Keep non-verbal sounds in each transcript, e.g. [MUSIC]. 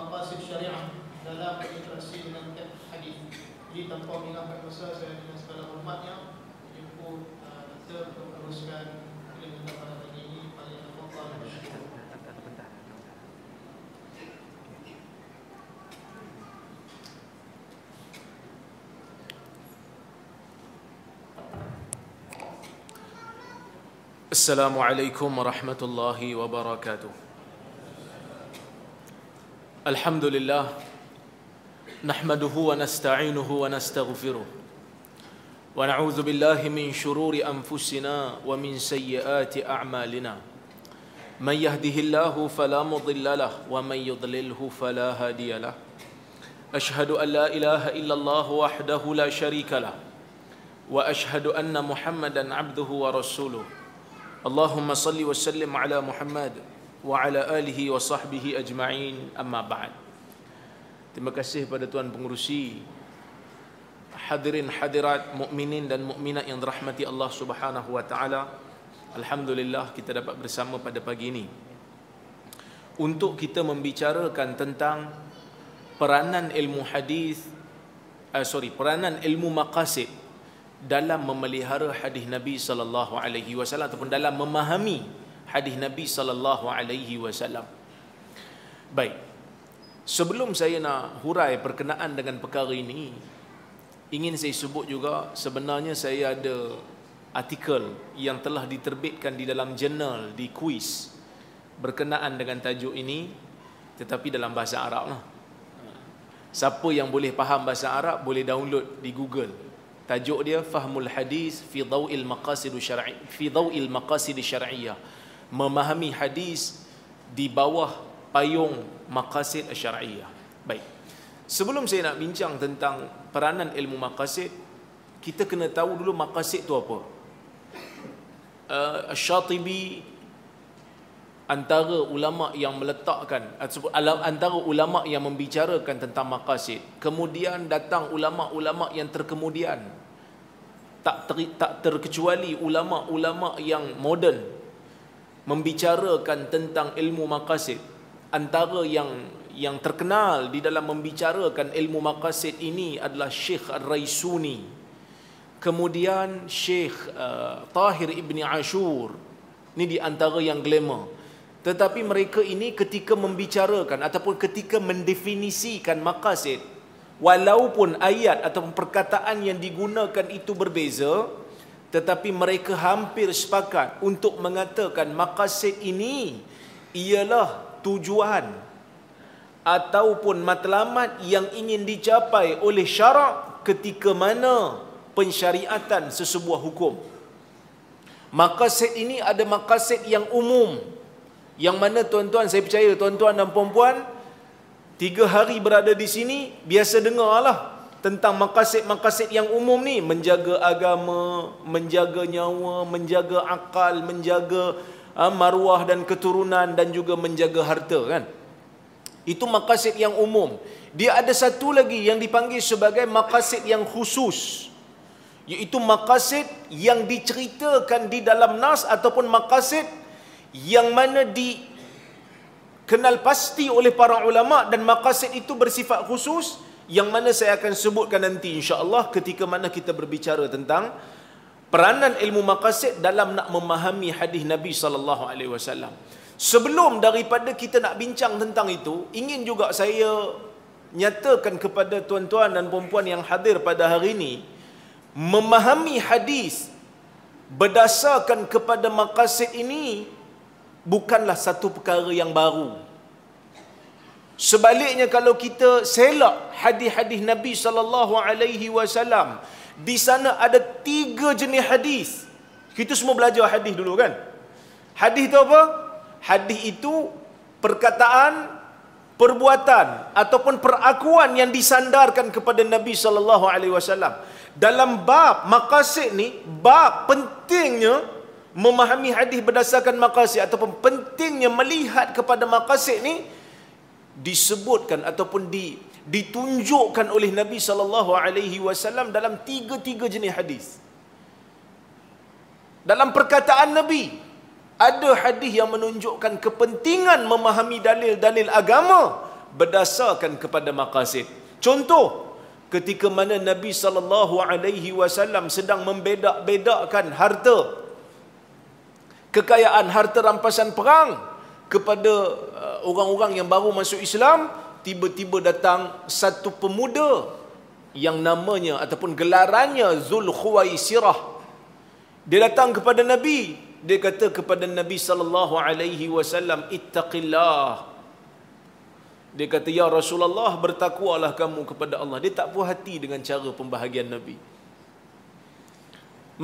مقاصد الشريعة لا لا بالترسيل من الحديث. اللي تنقوا من أحد مساسة بالنسبة لألمانيا. يكون آه، الثورة الروسيان السلام عليكم ورحمة الله وبركاته. الحمد لله نحمده ونستعينه ونستغفره ونعوذ بالله من شرور أنفسنا ومن سيئات أعمالنا. من يهده الله فلا مضل له ومن يضلله فلا هادي له. أشهد أن لا إله إلا الله وحده لا شريك له. وأشهد أن محمدا عبده ورسوله. اللهم صل وسلم على محمد وعلى آله وصحبه أجمعين أما بعد Terima kasih pada tuan pengurusi Hadirin hadirat mukminin dan mukminat yang dirahmati Allah Subhanahu wa taala. Alhamdulillah kita dapat bersama pada pagi ini untuk kita membicarakan tentang peranan ilmu hadis uh, sorry peranan ilmu maqasid dalam memelihara hadis Nabi sallallahu alaihi wasallam ataupun dalam memahami hadis Nabi sallallahu alaihi wasallam. Baik. Sebelum saya nak hurai perkenaan dengan perkara ini, ingin saya sebut juga sebenarnya saya ada artikel yang telah diterbitkan di dalam jurnal di kuis berkenaan dengan tajuk ini tetapi dalam bahasa Arab lah. Siapa yang boleh faham bahasa Arab boleh download di Google. Tajuk dia Fahmul Hadis fi Dawil Maqasid Syar'i fi Dawil Maqasid Syar'iyyah. Memahami hadis di bawah payung maqasid syar'iyyah. Baik. Sebelum saya nak bincang tentang peranan ilmu maqasid, kita kena tahu dulu maqasid tu apa. Uh, Syatibi antara ulama yang meletakkan ataupun antara ulama yang membicarakan tentang maqasid. Kemudian datang ulama-ulama yang terkemudian. Tak ter, tak terkecuali ulama-ulama yang moden membicarakan tentang ilmu maqasid antara yang yang terkenal di dalam membicarakan ilmu maqasid ini adalah Syekh Ar-Raisuni. Kemudian Syekh uh, Tahir Ibni Ashur. Ini di antara yang glamour. Tetapi mereka ini ketika membicarakan ataupun ketika mendefinisikan maqasid walaupun ayat ataupun perkataan yang digunakan itu berbeza tetapi mereka hampir sepakat untuk mengatakan maqasid ini ialah tujuan ataupun matlamat yang ingin dicapai oleh syarak ketika mana pensyariatan sesebuah hukum. Maqasid ini ada maqasid yang umum. Yang mana tuan-tuan saya percaya tuan-tuan dan puan-puan tiga hari berada di sini biasa dengarlah tentang maqasid-maqasid yang umum ni menjaga agama, menjaga nyawa, menjaga akal, menjaga uh, maruah dan keturunan dan juga menjaga harta kan. Itu maqasid yang umum. Dia ada satu lagi yang dipanggil sebagai maqasid yang khusus. Iaitu maqasid yang diceritakan di dalam nas ataupun maqasid yang mana di kenal pasti oleh para ulama dan maqasid itu bersifat khusus yang mana saya akan sebutkan nanti insya-Allah ketika mana kita berbicara tentang peranan ilmu maqasid dalam nak memahami hadis Nabi sallallahu alaihi wasallam. Sebelum daripada kita nak bincang tentang itu, ingin juga saya nyatakan kepada tuan-tuan dan puan-puan yang hadir pada hari ini, memahami hadis berdasarkan kepada maqasid ini bukanlah satu perkara yang baru. Sebaliknya kalau kita selak hadis-hadis Nabi sallallahu alaihi wasallam, di sana ada tiga jenis hadis. Kita semua belajar hadis dulu kan? Hadis itu apa? Hadis itu perkataan, perbuatan ataupun perakuan yang disandarkan kepada Nabi sallallahu alaihi wasallam. Dalam bab maqasid ni, bab pentingnya memahami hadis berdasarkan maqasid ataupun pentingnya melihat kepada maqasid ni disebutkan ataupun di ditunjukkan oleh Nabi sallallahu alaihi wasallam dalam tiga-tiga jenis hadis. Dalam perkataan Nabi ada hadis yang menunjukkan kepentingan memahami dalil-dalil agama berdasarkan kepada maqasid. Contoh ketika mana Nabi sallallahu alaihi wasallam sedang membedak-bedakkan harta kekayaan harta rampasan perang kepada uh, orang-orang yang baru masuk Islam tiba-tiba datang satu pemuda yang namanya ataupun gelarannya Zul Khuwaisirah dia datang kepada Nabi. Dia kata kepada Nabi sallallahu alaihi wasallam ittaqillah. Dia kata ya Rasulullah bertakwalah kamu kepada Allah. Dia tak puas hati dengan cara pembahagian Nabi.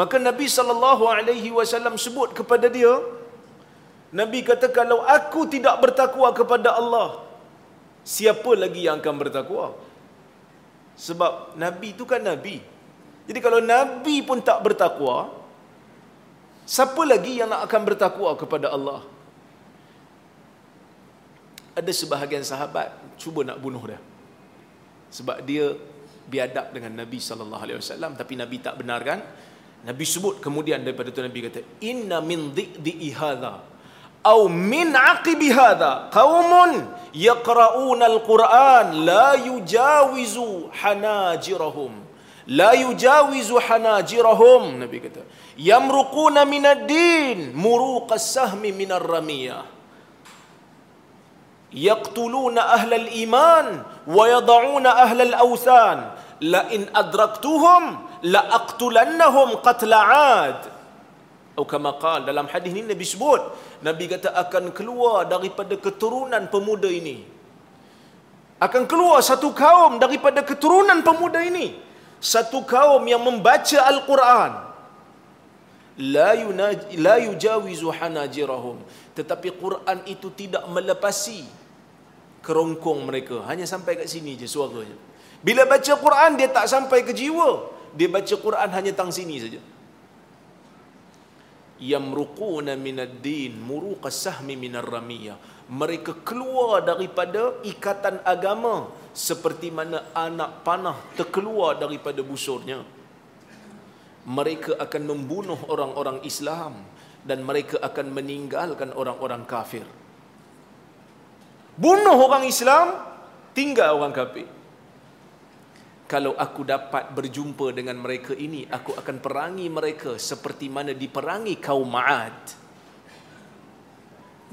Maka Nabi sallallahu alaihi wasallam sebut kepada dia Nabi kata kalau aku tidak bertakwa kepada Allah siapa lagi yang akan bertakwa sebab Nabi itu kan Nabi jadi kalau Nabi pun tak bertakwa Siapa lagi yang nak akan bertakwa kepada Allah? Ada sebahagian sahabat cuba nak bunuh dia. Sebab dia biadab dengan Nabi sallallahu alaihi wasallam tapi Nabi tak benarkan. Nabi sebut kemudian daripada tu Nabi kata inna min dhi'i hadha au min aqibi hadha qaumun yaqra'una al-Quran la yujawizu hanajirahum la yujawizu hanajirahum Nabi kata yamruquna minad din muruqas sahmi minar ramiyah yaqtuluna ahlal iman wa yad'una ahlal awthan la in adraktuhum la aqtulannahum qatla 'ad atau kama qal dalam hadis ini Nabi sebut Nabi kata akan keluar daripada keturunan pemuda ini. Akan keluar satu kaum daripada keturunan pemuda ini. Satu kaum yang membaca al-Quran. La yujawizu hanajirahum. Tetapi Quran itu tidak melepasi kerongkong mereka. Hanya sampai kat sini je suaranya bila baca Quran dia tak sampai ke jiwa. Dia baca Quran hanya tang sini saja yamruquna minad din muruqas sahmi minar ramiyah mereka keluar daripada ikatan agama seperti mana anak panah terkeluar daripada busurnya. Mereka akan membunuh orang-orang Islam dan mereka akan meninggalkan orang-orang kafir. Bunuh orang Islam tinggal orang kafir kalau aku dapat berjumpa dengan mereka ini aku akan perangi mereka seperti mana diperangi kaum Ma'ad.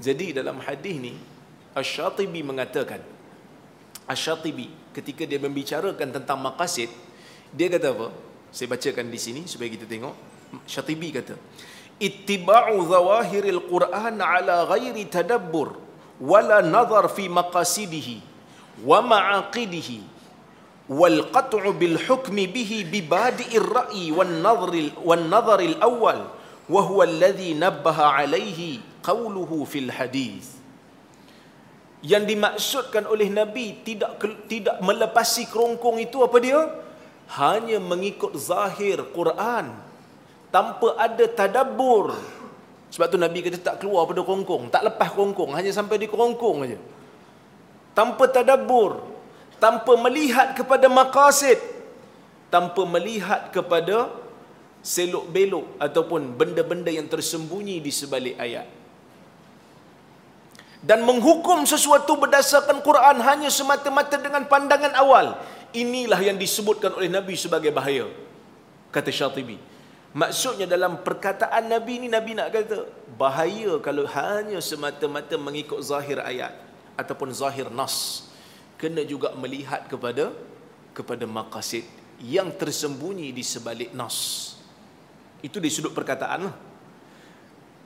Jadi dalam hadis ni Asy-Syatibi mengatakan Asy-Syatibi ketika dia membicarakan tentang maqasid dia kata apa? Saya bacakan di sini supaya kita tengok. Syatibi kata ittiba'u zawahiril Quran ala ghairi tadabbur wala nazar fi maqasidihi wa ma'aqidihi ra'yi wan nadhr wan nadhr al awwal wa huwa alladhi nabbaha alayhi qawluhu fil hadis yang dimaksudkan oleh nabi tidak tidak melepasi kerongkong itu apa dia? Hanya mengikut zahir Quran tanpa ada tadabbur. Sebab tu Nabi kata tak keluar pada kerongkong, tak lepas kerongkong, hanya sampai di kerongkong aja. Tanpa tadabbur, tanpa melihat kepada maqasid, tanpa melihat kepada selok belok ataupun benda-benda yang tersembunyi di sebalik ayat. Dan menghukum sesuatu berdasarkan Quran hanya semata-mata dengan pandangan awal. Inilah yang disebutkan oleh Nabi sebagai bahaya. Kata Syatibi. Maksudnya dalam perkataan Nabi ni Nabi nak kata bahaya kalau hanya semata-mata mengikut zahir ayat ataupun zahir nas kena juga melihat kepada kepada maqasid yang tersembunyi di sebalik nas. Itu di sudut perkataan. Lah.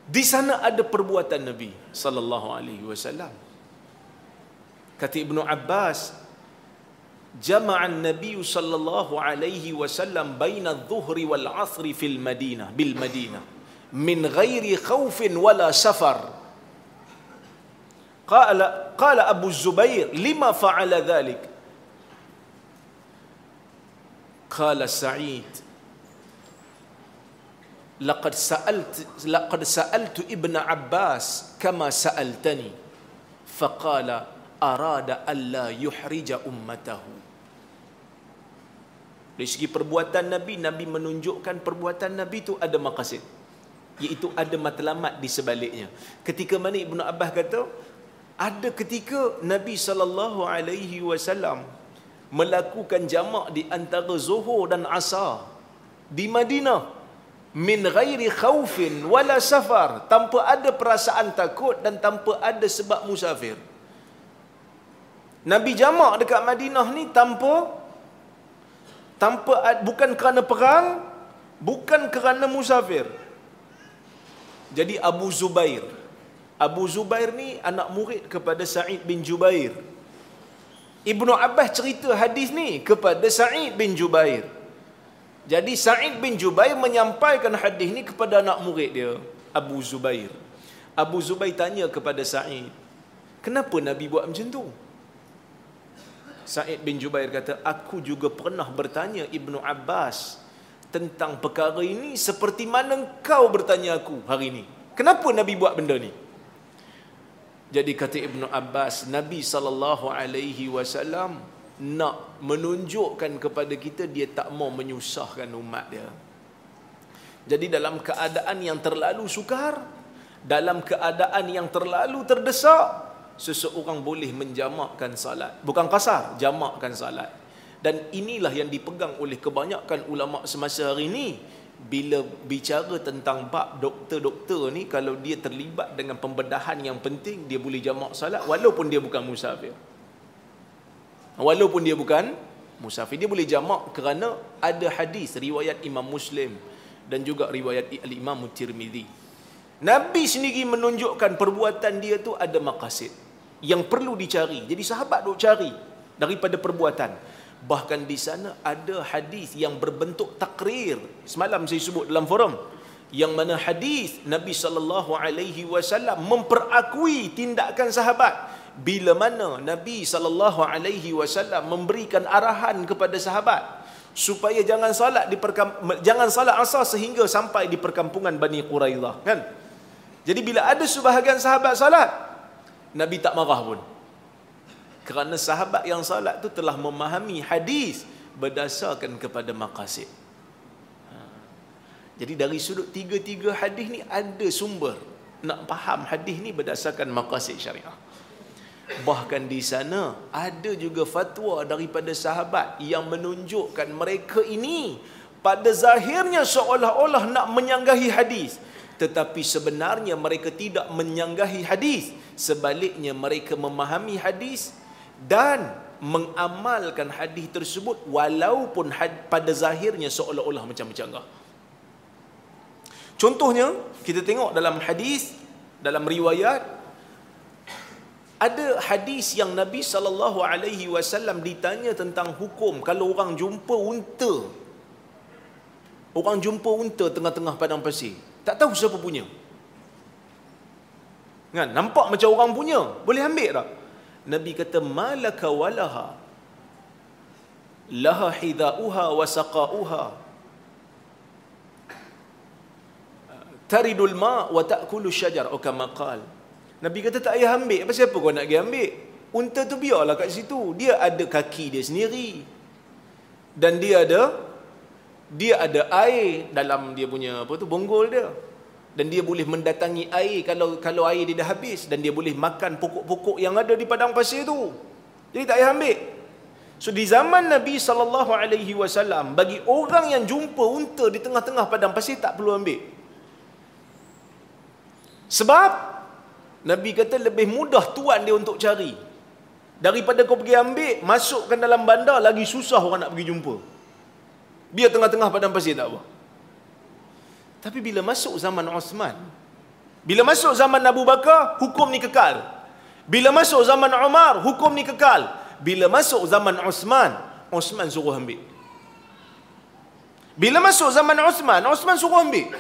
Di sana ada perbuatan Nabi sallallahu alaihi wasallam. Kata Ibnu Abbas, jama'an Nabi sallallahu alaihi wasallam baina adh-dhuhri wal 'asri fil Madinah bil Madinah min ghairi khaufin wala safar Qala qala Abu Zubair lima fa'ala dhalik? Qala Sa'id laqad sa'alt laqad sa'altu Ibn Abbas kama sa'altani faqala arada alla yuhrija ummatahu dari segi perbuatan Nabi, Nabi menunjukkan perbuatan Nabi itu ada makasih. Iaitu ada matlamat di sebaliknya. Ketika mana Ibn Abbas kata, ada ketika Nabi sallallahu alaihi wasallam melakukan jamak di antara zuhur dan asar di Madinah min ghairi khaufin wala safar tanpa ada perasaan takut dan tanpa ada sebab musafir. Nabi jamak dekat Madinah ni tanpa tanpa bukan kerana perang bukan kerana musafir. Jadi Abu Zubair Abu Zubair ni anak murid kepada Sa'id bin Jubair Ibnu Abbas cerita hadis ni kepada Sa'id bin Jubair jadi Sa'id bin Jubair menyampaikan hadis ni kepada anak murid dia Abu Zubair Abu Zubair tanya kepada Sa'id kenapa Nabi buat macam tu Sa'id bin Jubair kata, aku juga pernah bertanya Ibnu Abbas tentang perkara ini seperti mana kau bertanya aku hari ini. Kenapa Nabi buat benda ni? Jadi kata Ibnu Abbas, Nabi sallallahu alaihi wasallam nak menunjukkan kepada kita dia tak mau menyusahkan umat dia. Jadi dalam keadaan yang terlalu sukar, dalam keadaan yang terlalu terdesak, seseorang boleh menjamakkan salat. Bukan kasar, jamakkan salat. Dan inilah yang dipegang oleh kebanyakan ulama semasa hari ini bila bicara tentang bab doktor-doktor ni kalau dia terlibat dengan pembedahan yang penting dia boleh jamak salat walaupun dia bukan musafir. Walaupun dia bukan musafir dia boleh jamak kerana ada hadis riwayat Imam Muslim dan juga riwayat Al-Imam Tirmizi. Nabi sendiri menunjukkan perbuatan dia tu ada maqasid yang perlu dicari. Jadi sahabat duk cari daripada perbuatan. Bahkan di sana ada hadis yang berbentuk takrir. Semalam saya sebut dalam forum yang mana hadis Nabi sallallahu alaihi wasallam memperakui tindakan sahabat bila mana Nabi sallallahu alaihi wasallam memberikan arahan kepada sahabat supaya jangan salat di perkamp jangan salat asar sehingga sampai di perkampungan Bani Quraidah kan jadi bila ada sebahagian sahabat salat Nabi tak marah pun. Kerana sahabat yang salat tu telah memahami hadis berdasarkan kepada maqasid. Ha. Jadi dari sudut tiga-tiga hadis ni ada sumber nak faham hadis ni berdasarkan maqasid syariah. Bahkan di sana ada juga fatwa daripada sahabat yang menunjukkan mereka ini pada zahirnya seolah-olah nak menyanggahi hadis tetapi sebenarnya mereka tidak menyanggahi hadis sebaliknya mereka memahami hadis dan mengamalkan hadis tersebut walaupun had, pada zahirnya seolah-olah macam mencanggah contohnya kita tengok dalam hadis dalam riwayat ada hadis yang Nabi sallallahu alaihi wasallam ditanya tentang hukum kalau orang jumpa unta orang jumpa unta tengah-tengah padang pasir tak tahu siapa punya. Kan? Nampak macam orang punya. Boleh ambil tak? Nabi kata, Malaka walaha. Laha hidha'uha wa saqa'uha. Taridul ma' wa ta'kulu syajar. Oh kama qal. Nabi kata, tak payah ambil. Apa siapa kau nak pergi ambil? Unta tu biarlah kat situ. Dia ada kaki dia sendiri. Dan dia ada dia ada air dalam dia punya apa tu bonggol dia dan dia boleh mendatangi air kalau kalau air dia dah habis dan dia boleh makan pokok-pokok yang ada di padang pasir tu. Jadi tak payah ambil. So di zaman Nabi sallallahu alaihi wasallam bagi orang yang jumpa unta di tengah-tengah padang pasir tak perlu ambil. Sebab Nabi kata lebih mudah tuan dia untuk cari. Daripada kau pergi ambil masukkan dalam bandar lagi susah orang nak pergi jumpa. Biar tengah-tengah padang pasir tak apa. Tapi bila masuk zaman Osman, bila masuk zaman Abu Bakar, hukum ni kekal. Bila masuk zaman Umar, hukum ni kekal. Bila masuk zaman Osman, Osman suruh ambil. Bila masuk zaman Osman, Osman suruh ambil.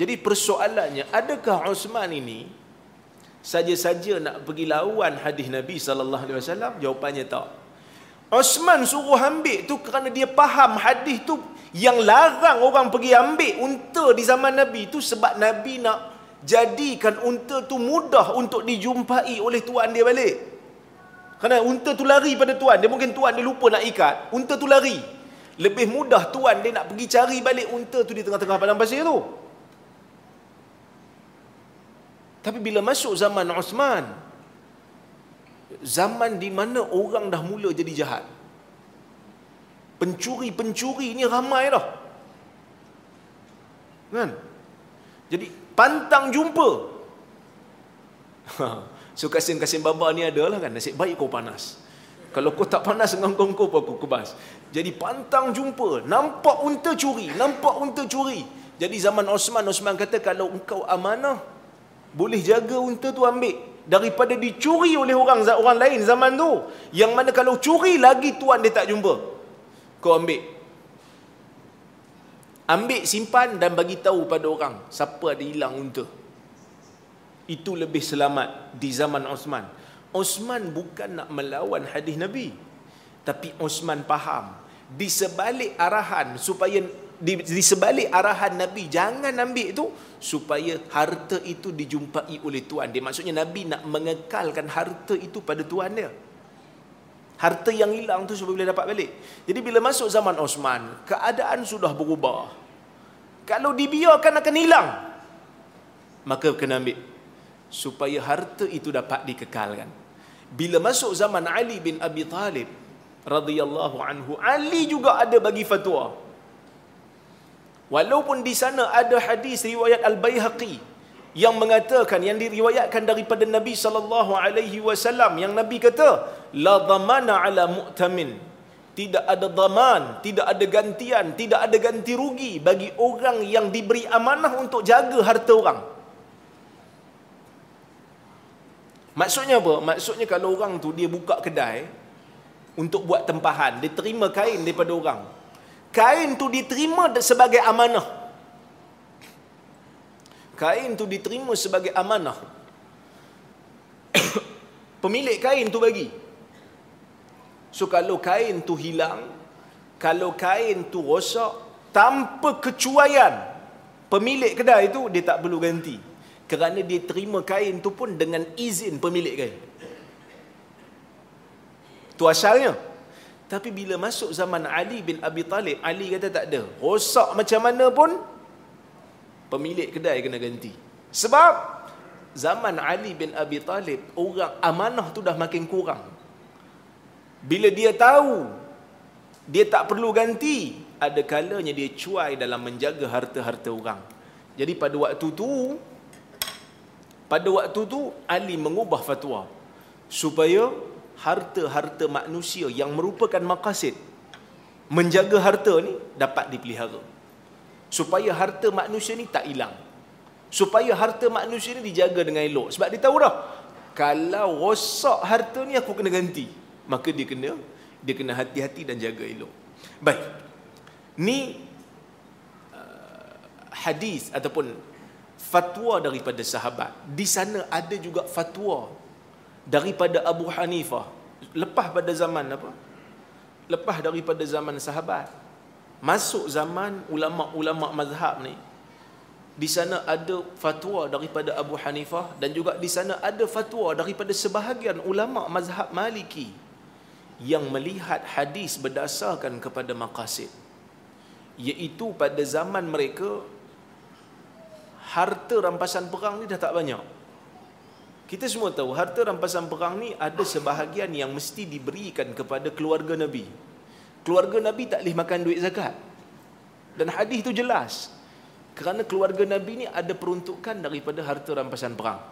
Jadi persoalannya, adakah Osman ini saja-saja nak pergi lawan hadis Nabi sallallahu alaihi wasallam? Jawapannya tak. Osman suruh ambil tu kerana dia faham hadis tu yang larang orang pergi ambil unta di zaman Nabi tu sebab Nabi nak jadikan unta tu mudah untuk dijumpai oleh tuan dia balik. Kerana unta tu lari pada tuan. Dia mungkin tuan dia lupa nak ikat. Unta tu lari. Lebih mudah tuan dia nak pergi cari balik unta tu di tengah-tengah padang pasir tu. Tapi bila masuk zaman Osman, zaman di mana orang dah mula jadi jahat. Pencuri-pencuri ni ramai dah. Kan? Jadi pantang jumpa. [LAUGHS] so kasim-kasim baba ni adalah kan nasib baik kau panas. Kalau kau tak panas dengan kau kau aku kebas. Jadi pantang jumpa, nampak unta curi, nampak unta curi. Jadi zaman Osman Osman kata kalau engkau amanah boleh jaga unta tu ambil daripada dicuri oleh orang orang lain zaman tu. Yang mana kalau curi lagi tuan dia tak jumpa. Kau ambil. Ambil simpan dan bagi tahu pada orang siapa ada hilang unta. Itu lebih selamat di zaman Osman. Osman bukan nak melawan hadis Nabi. Tapi Osman faham di sebalik arahan supaya di, di sebalik arahan Nabi jangan ambil itu supaya harta itu dijumpai oleh Tuhan dia maksudnya Nabi nak mengekalkan harta itu pada Tuhan dia harta yang hilang tu supaya boleh dapat balik. Jadi bila masuk zaman Osman keadaan sudah berubah. Kalau dibiarkan akan hilang maka kena ambil supaya harta itu dapat dikekalkan. Bila masuk zaman Ali bin Abi Talib radhiyallahu anhu Ali juga ada bagi fatwa. Walaupun di sana ada hadis riwayat Al-Baihaqi yang mengatakan yang diriwayatkan daripada Nabi sallallahu alaihi wasallam yang Nabi kata la dhamana ala mu'tamin tidak ada zaman, tidak ada gantian, tidak ada ganti rugi bagi orang yang diberi amanah untuk jaga harta orang. Maksudnya apa? Maksudnya kalau orang tu dia buka kedai, untuk buat tempahan. Dia terima kain daripada orang. Kain tu diterima sebagai amanah. Kain tu diterima sebagai amanah. [COUGHS] Pemilik kain tu bagi. So kalau kain tu hilang, kalau kain tu rosak, tanpa kecuaian, pemilik kedai tu dia tak perlu ganti. Kerana dia terima kain tu pun dengan izin pemilik kain. Itu asalnya. Tapi bila masuk zaman Ali bin Abi Talib, Ali kata tak ada. Rosak macam mana pun, pemilik kedai kena ganti. Sebab, zaman Ali bin Abi Talib, orang amanah tu dah makin kurang. Bila dia tahu, dia tak perlu ganti, ada kalanya dia cuai dalam menjaga harta-harta orang. Jadi pada waktu tu, pada waktu tu, Ali mengubah fatwa. Supaya harta-harta manusia yang merupakan maqasid menjaga harta ni dapat dipelihara supaya harta manusia ni tak hilang. Supaya harta manusia ni dijaga dengan elok. Sebab dia tahu dah kalau rosak harta ni aku kena ganti maka dia kena dia kena hati-hati dan jaga elok. Baik. Ni uh, hadis ataupun fatwa daripada sahabat. Di sana ada juga fatwa daripada Abu Hanifah. Lepas pada zaman apa? Lepas daripada zaman sahabat masuk zaman ulama-ulama mazhab ni di sana ada fatwa daripada Abu Hanifah dan juga di sana ada fatwa daripada sebahagian ulama mazhab Maliki yang melihat hadis berdasarkan kepada maqasid iaitu pada zaman mereka harta rampasan perang ni dah tak banyak kita semua tahu harta rampasan perang ni ada sebahagian yang mesti diberikan kepada keluarga Nabi. Keluarga Nabi tak boleh makan duit zakat. Dan hadis itu jelas. Kerana keluarga Nabi ni ada peruntukan daripada harta rampasan perang.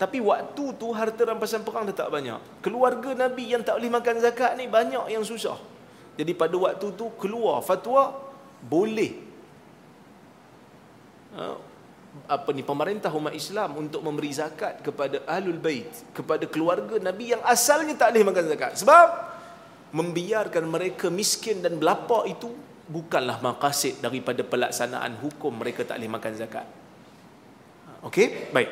Tapi waktu tu harta rampasan perang dah tak banyak. Keluarga Nabi yang tak boleh makan zakat ni banyak yang susah. Jadi pada waktu tu keluar fatwa boleh ha, apa ni pemerintah umat Islam untuk memberi zakat kepada ahlul bait kepada keluarga Nabi yang asalnya tak boleh makan zakat sebab membiarkan mereka miskin dan belapa itu bukanlah maqasid daripada pelaksanaan hukum mereka tak boleh makan zakat okey baik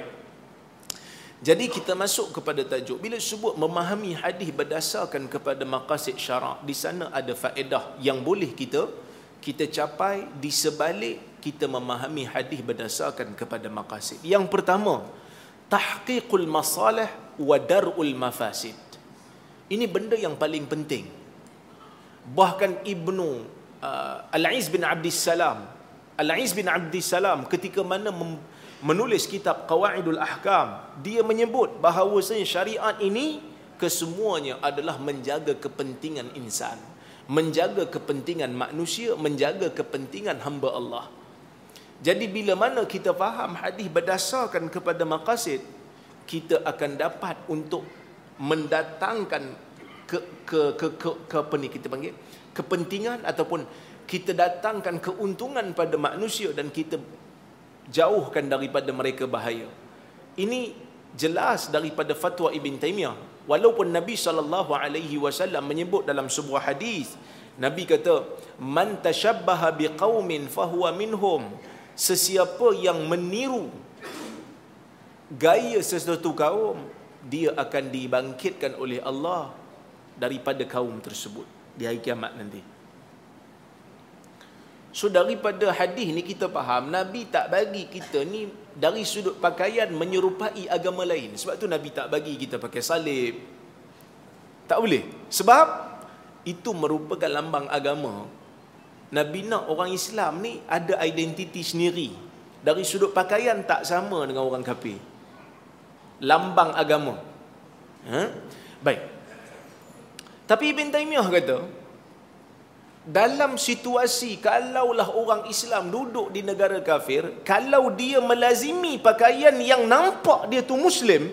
jadi kita masuk kepada tajuk bila sebut memahami hadis berdasarkan kepada maqasid syarak di sana ada faedah yang boleh kita kita capai di sebalik kita memahami hadis berdasarkan kepada maqasid. Yang pertama, tahqiqul masalih wa dar'ul mafasid. Ini benda yang paling penting. Bahkan Ibnu uh, Al-Aiz bin Abdis Salam, Al-Aiz bin Abdis Salam ketika mana mem- menulis kitab Qawaidul Ahkam dia menyebut bahawasanya syariat ini kesemuanya adalah menjaga kepentingan insan menjaga kepentingan manusia menjaga kepentingan hamba Allah jadi bila mana kita faham hadis berdasarkan kepada maqasid kita akan dapat untuk mendatangkan ke ke ke ke, ke apa ni kita panggil kepentingan ataupun kita datangkan keuntungan pada manusia dan kita jauhkan daripada mereka bahaya. Ini jelas daripada fatwa Ibn Taymiyah. Walaupun Nabi sallallahu alaihi wasallam menyebut dalam sebuah hadis, Nabi kata, "Man tashabbaha biqaumin fahuwa minhum." Sesiapa yang meniru gaya sesuatu kaum, dia akan dibangkitkan oleh Allah daripada kaum tersebut di hari kiamat nanti. So daripada hadis ni kita faham Nabi tak bagi kita ni dari sudut pakaian menyerupai agama lain. Sebab tu Nabi tak bagi kita pakai salib. Tak boleh. Sebab itu merupakan lambang agama. Nabi nak orang Islam ni ada identiti sendiri. Dari sudut pakaian tak sama dengan orang kafir. Lambang agama. Ha? Baik. Tapi Ibn Taymiyah kata, dalam situasi kalaulah orang Islam duduk di negara kafir, kalau dia melazimi pakaian yang nampak dia tu Muslim,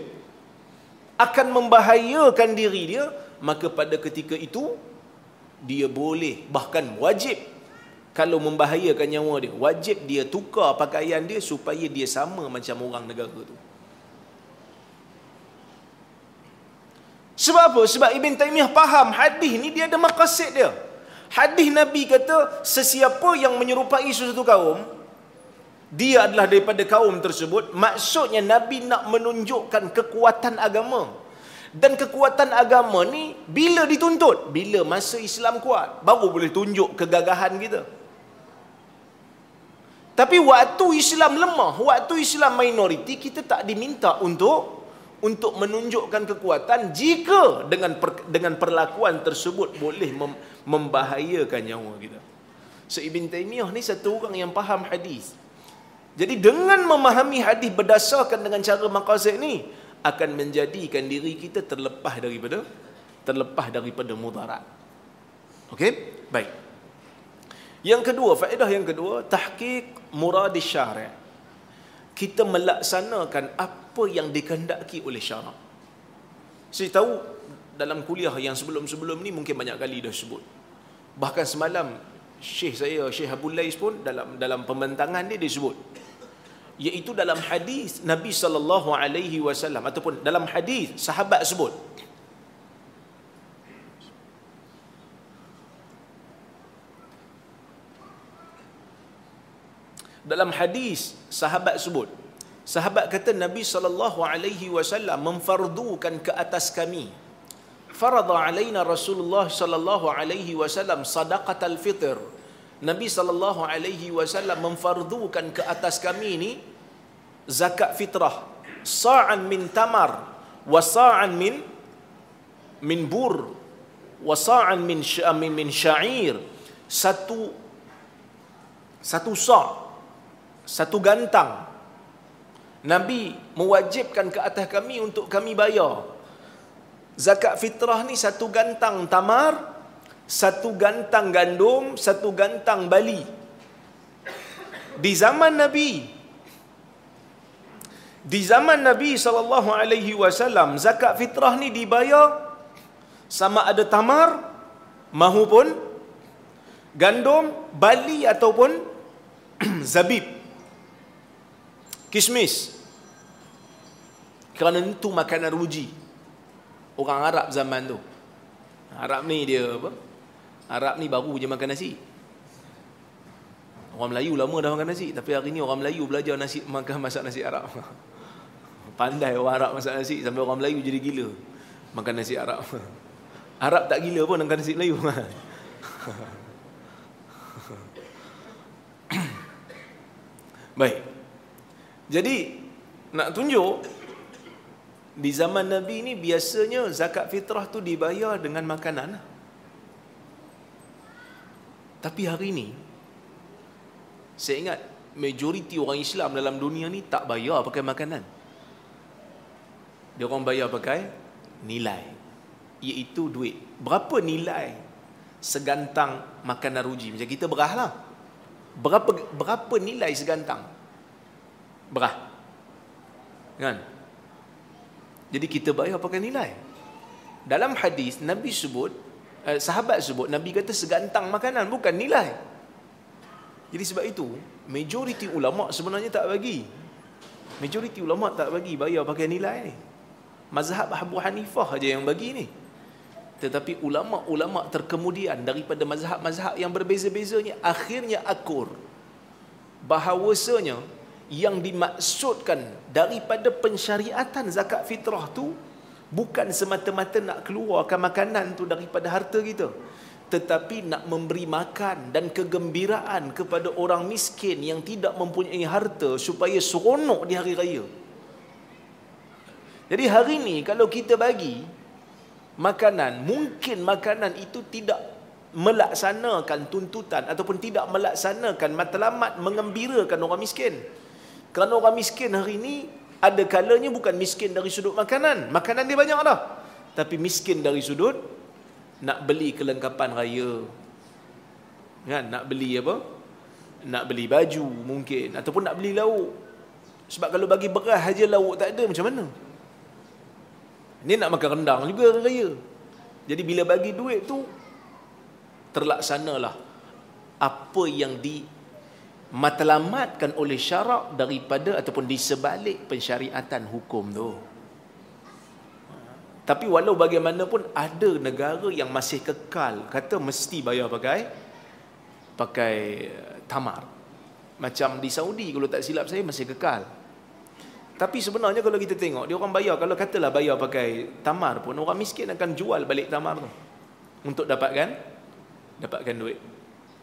akan membahayakan diri dia, maka pada ketika itu, dia boleh, bahkan wajib, kalau membahayakan nyawa dia, wajib dia tukar pakaian dia supaya dia sama macam orang negara tu. Sebab apa? Sebab Ibn Taymiyah faham hadis ni dia ada maqasid dia. Hadis Nabi kata sesiapa yang menyerupai sesuatu kaum dia adalah daripada kaum tersebut maksudnya Nabi nak menunjukkan kekuatan agama dan kekuatan agama ni bila dituntut bila masa Islam kuat baru boleh tunjuk kegagahan kita tapi waktu Islam lemah waktu Islam minoriti kita tak diminta untuk untuk menunjukkan kekuatan jika dengan per, dengan perlakuan tersebut boleh mem, membahayakan nyawa kita. So Ibn Taymiyah ni satu orang yang faham hadis. Jadi dengan memahami hadis berdasarkan dengan cara maqasid ni akan menjadikan diri kita terlepas daripada terlepas daripada mudarat. Okey? Baik. Yang kedua, faedah yang kedua, tahqiq murad syari'. Kita melaksanakan apa yang dikehendaki oleh syarak. Saya tahu dalam kuliah yang sebelum-sebelum ni mungkin banyak kali dah sebut. Bahkan semalam Syekh saya Syekh Abu Lais pun dalam dalam pembentangan dia disebut iaitu dalam hadis Nabi sallallahu alaihi wasallam ataupun dalam hadis sahabat sebut dalam hadis sahabat sebut sahabat kata Nabi sallallahu alaihi wasallam memfardukan ke atas kami. Farada alaina Rasulullah sallallahu alaihi wasallam sadaqatal fitr. Nabi sallallahu alaihi wasallam memfardukan ke atas kami ini zakat fitrah. Sa'an min tamar wa sa'an min min bur wa sa'an min min, min sya'ir. Satu satu sa' satu gantang Nabi mewajibkan ke atas kami untuk kami bayar Zakat fitrah ni satu gantang tamar, satu gantang gandum, satu gantang bali. Di zaman Nabi di zaman Nabi sallallahu alaihi wasallam zakat fitrah ni dibayar sama ada tamar mahupun gandum, bali ataupun [CLEARS THROAT] zabib. Kismis. Kerana itu makanan ruji orang Arab zaman tu. Arab ni dia apa? Arab ni baru je makan nasi. Orang Melayu lama dah makan nasi, tapi hari ni orang Melayu belajar nasi makan masak nasi Arab. [LAUGHS] Pandai orang Arab masak nasi sampai orang Melayu jadi gila makan nasi Arab. [LAUGHS] Arab tak gila pun makan nasi Melayu. [LAUGHS] [COUGHS] Baik. Jadi nak tunjuk di zaman Nabi ni biasanya zakat fitrah tu dibayar dengan makanan. Tapi hari ni saya ingat majoriti orang Islam dalam dunia ni tak bayar pakai makanan. Dia orang bayar pakai nilai. Iaitu duit. Berapa nilai segantang makanan ruji? Macam kita berah lah. Berapa, berapa nilai segantang? Berah. Kan? Jadi kita bayar pakai nilai. Dalam hadis Nabi sebut, eh, sahabat sebut, Nabi kata segantang makanan, bukan nilai. Jadi sebab itu, majoriti ulama sebenarnya tak bagi. Majoriti ulama tak bagi bayar pakai nilai ni. Mazhab Abu Hanifah aja yang bagi ni. Tetapi ulama-ulama terkemudian daripada mazhab-mazhab yang berbeza-bezanya akhirnya akur bahawasanya yang dimaksudkan daripada pensyariatan zakat fitrah tu bukan semata-mata nak keluarkan makanan tu daripada harta kita tetapi nak memberi makan dan kegembiraan kepada orang miskin yang tidak mempunyai harta supaya seronok di hari raya. Jadi hari ini kalau kita bagi makanan, mungkin makanan itu tidak melaksanakan tuntutan ataupun tidak melaksanakan matlamat mengembirakan orang miskin. Kerana orang miskin hari ini ada kalanya bukan miskin dari sudut makanan. Makanan dia banyak dah. Tapi miskin dari sudut nak beli kelengkapan raya. Kan? Nak beli apa? Nak beli baju mungkin. Ataupun nak beli lauk. Sebab kalau bagi beras saja lauk tak ada macam mana? Ini nak makan rendang juga raya. Jadi bila bagi duit tu, terlaksanalah apa yang di matlamatkan oleh syarak daripada ataupun di sebalik pensyariatan hukum tu. Tapi walau bagaimanapun ada negara yang masih kekal kata mesti bayar pakai pakai tamar. Macam di Saudi kalau tak silap saya masih kekal. Tapi sebenarnya kalau kita tengok dia orang bayar kalau katalah bayar pakai tamar pun orang miskin akan jual balik tamar tu untuk dapatkan dapatkan duit.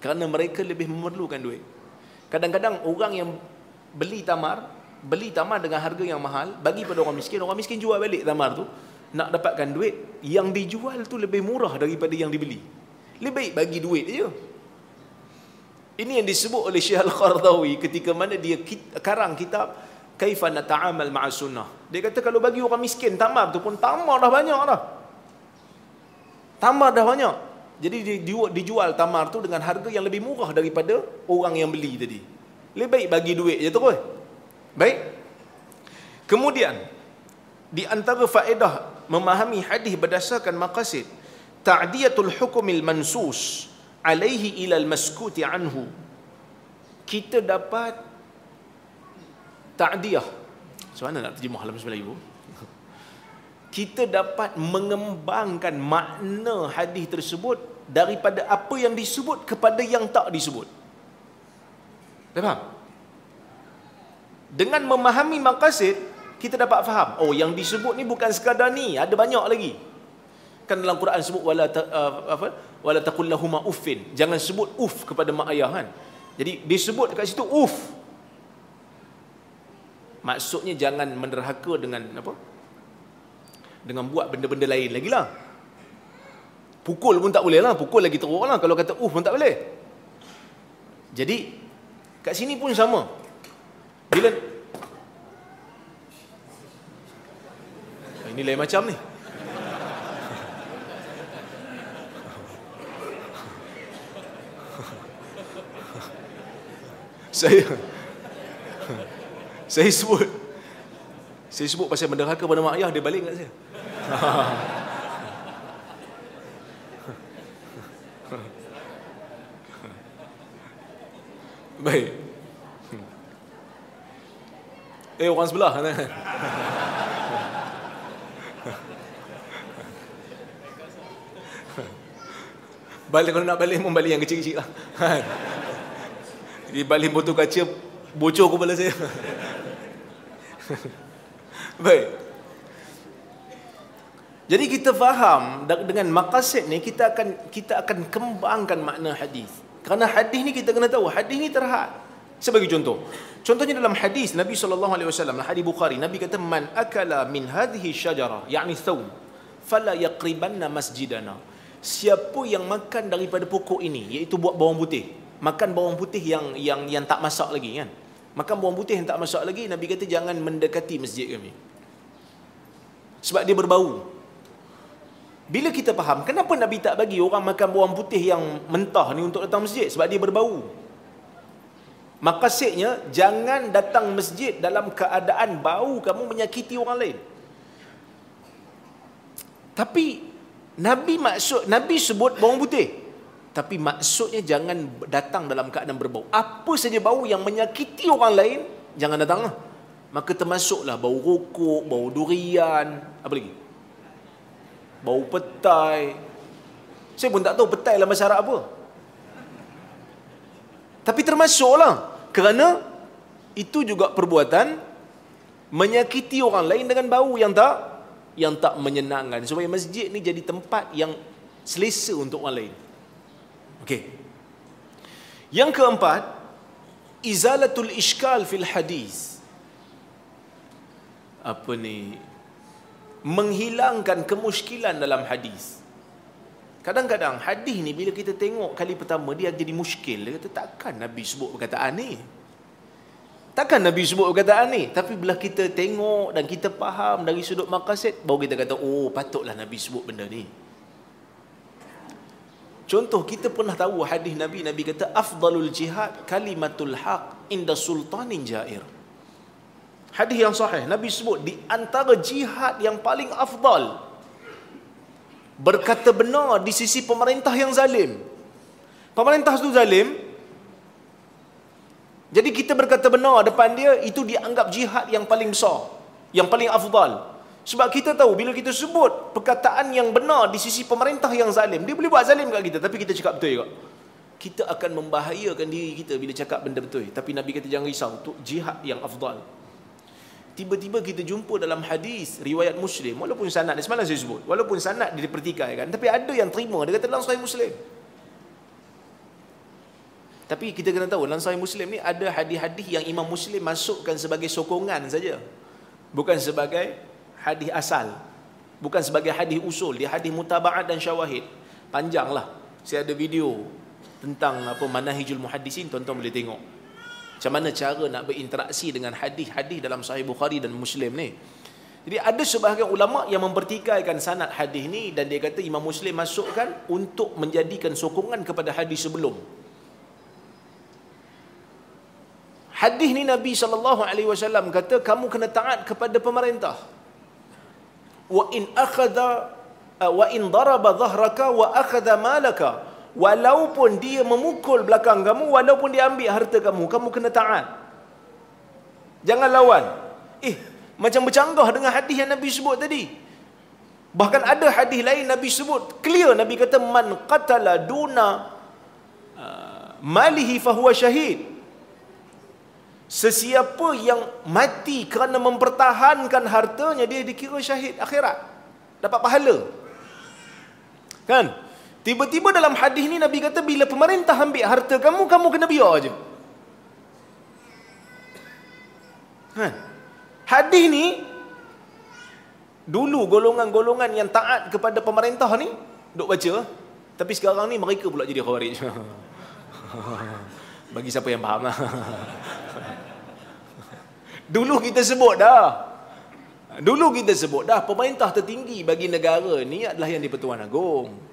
Kerana mereka lebih memerlukan duit. Kadang-kadang orang yang beli tamar, beli tamar dengan harga yang mahal, bagi pada orang miskin, orang miskin jual balik tamar tu, nak dapatkan duit, yang dijual tu lebih murah daripada yang dibeli. Lebih baik bagi duit je. Ini yang disebut oleh Syekh Al-Qardawi ketika mana dia karang kitab Kaifa nata'amal ma'a sunnah. Dia kata kalau bagi orang miskin tamar tu pun tamar dah banyak dah. Tamar dah banyak. Jadi dijual tamar tu dengan harga yang lebih murah daripada orang yang beli tadi. Lebih baik bagi duit je terus. Baik. Kemudian di antara faedah memahami hadis berdasarkan maqasid ta'diyatul hukumil mansus alaihi ila al-maskuti anhu. Kita dapat ta'diyah. Macam mana nak terjemah dalam Melayu? Kita dapat mengembangkan makna hadis tersebut daripada apa yang disebut kepada yang tak disebut. Faham? Dengan memahami maqasid, kita dapat faham. Oh, yang disebut ni bukan sekadar ni, ada banyak lagi. Kan dalam Quran sebut wala ta, uh, apa? Wala taqul lahumā uffin. Jangan sebut uff kepada mak ayah kan. Jadi disebut dekat situ uff. Maksudnya jangan menderhaka dengan apa? Dengan buat benda-benda lain lagi lah. Pukul pun tak boleh lah. Pukul lagi teruk lah. Kalau kata uh pun tak boleh. Jadi, kat sini pun sama. Bila... Ini lain macam ni. [LAUGHS] saya [LAUGHS] saya sebut saya sebut pasal menderhaka pada mak ayah dia balik kat saya [LAUGHS] Baik. Eh orang sebelah kan? [LAUGHS] balik kalau nak balik pun balik yang kecil-kecil lah. [LAUGHS] Jadi balik botol kaca bocor kepala saya. Baik. Jadi kita faham dengan maqasid ni kita akan kita akan kembangkan makna hadis. Kerana hadis ni kita kena tahu, hadis ni terhad. Sebagai contoh. Contohnya dalam hadis Nabi sallallahu alaihi wasallam, hadis Bukhari, Nabi kata man akala min hadhihi syajara, yakni thawm, fala yaqribanna masjidana. Siapa yang makan daripada pokok ini, iaitu buat bawang putih. Makan bawang putih yang yang yang tak masak lagi kan. Makan bawang putih yang tak masak lagi, Nabi kata jangan mendekati masjid kami. Sebab dia berbau. Bila kita faham, kenapa Nabi tak bagi orang makan bawang putih yang mentah ni untuk datang masjid? Sebab dia berbau. Makasihnya, jangan datang masjid dalam keadaan bau kamu menyakiti orang lain. Tapi, Nabi maksud, Nabi sebut bawang putih. Tapi maksudnya jangan datang dalam keadaan berbau. Apa saja bau yang menyakiti orang lain, jangan datang lah. Maka termasuklah bau rokok, bau durian, apa lagi? Bau petai. Saya pun tak tahu petai dalam masyarakat apa. Tapi termasuklah. Kerana itu juga perbuatan menyakiti orang lain dengan bau yang tak yang tak menyenangkan supaya masjid ni jadi tempat yang selesa untuk orang lain. Okey. Yang keempat, izalatul iskal fil hadis. Apa ni? Menghilangkan kemuskilan dalam hadis. Kadang-kadang hadis ni bila kita tengok kali pertama dia jadi muskil. Dia kata takkan Nabi sebut perkataan ni. Takkan Nabi sebut perkataan ni. Tapi bila kita tengok dan kita faham dari sudut maqasid. Baru kita kata oh patutlah Nabi sebut benda ni. Contoh kita pernah tahu hadis Nabi Nabi kata afdalul jihad kalimatul haq inda sultanin jair. Hadis yang sahih Nabi sebut di antara jihad yang paling afdal berkata benar di sisi pemerintah yang zalim. Pemerintah itu zalim. Jadi kita berkata benar depan dia itu dianggap jihad yang paling besar, yang paling afdal. Sebab kita tahu bila kita sebut perkataan yang benar di sisi pemerintah yang zalim, dia boleh buat zalim kat kita tapi kita cakap betul juga. Kita akan membahayakan diri kita bila cakap benda betul. Tapi Nabi kata jangan risau, untuk jihad yang afdal. Tiba-tiba kita jumpa dalam hadis riwayat Muslim, walaupun sanad dia semalam saya sebut, walaupun sanad dia dipertikaikan, tapi ada yang terima. Dia kata dalam sahih Muslim. Tapi kita kena tahu dalam sahih Muslim ni ada hadis-hadis yang Imam Muslim masukkan sebagai sokongan saja. Bukan sebagai hadis asal. Bukan sebagai hadis usul. Dia hadis mutabaat dan syawahid. Panjanglah. Saya ada video tentang apa manahijul muhaddisin tuan-tuan boleh tengok macam mana cara nak berinteraksi dengan hadis-hadis dalam sahih Bukhari dan Muslim ni? Jadi ada sebahagian ulama yang mempertikaikan sanad hadis ni dan dia kata Imam Muslim masukkan untuk menjadikan sokongan kepada hadis sebelum. Hadis ni Nabi sallallahu alaihi wasallam kata kamu kena taat kepada pemerintah. Wa in akhadha wa in daraba dhahraka wa akhadha malaka walaupun dia memukul belakang kamu walaupun dia ambil harta kamu kamu kena taat jangan lawan eh macam bercanggah dengan hadis yang nabi sebut tadi bahkan ada hadis lain nabi sebut clear nabi kata man qatala duna uh, malihi fahuwa syahid Sesiapa yang mati kerana mempertahankan hartanya dia dikira syahid akhirat. Dapat pahala. Kan? Tiba-tiba dalam hadis ni Nabi kata bila pemerintah ambil harta kamu kamu kena biar aje. Kan? Hadis ni dulu golongan-golongan yang taat kepada pemerintah ni duk baca tapi sekarang ni mereka pula jadi khawarij. [LAUGHS] Bagi siapa yang faham lah. [LAUGHS] Dulu kita sebut dah. Dulu kita sebut dah pemerintah tertinggi bagi negara ni adalah yang di-Pertuan Agong.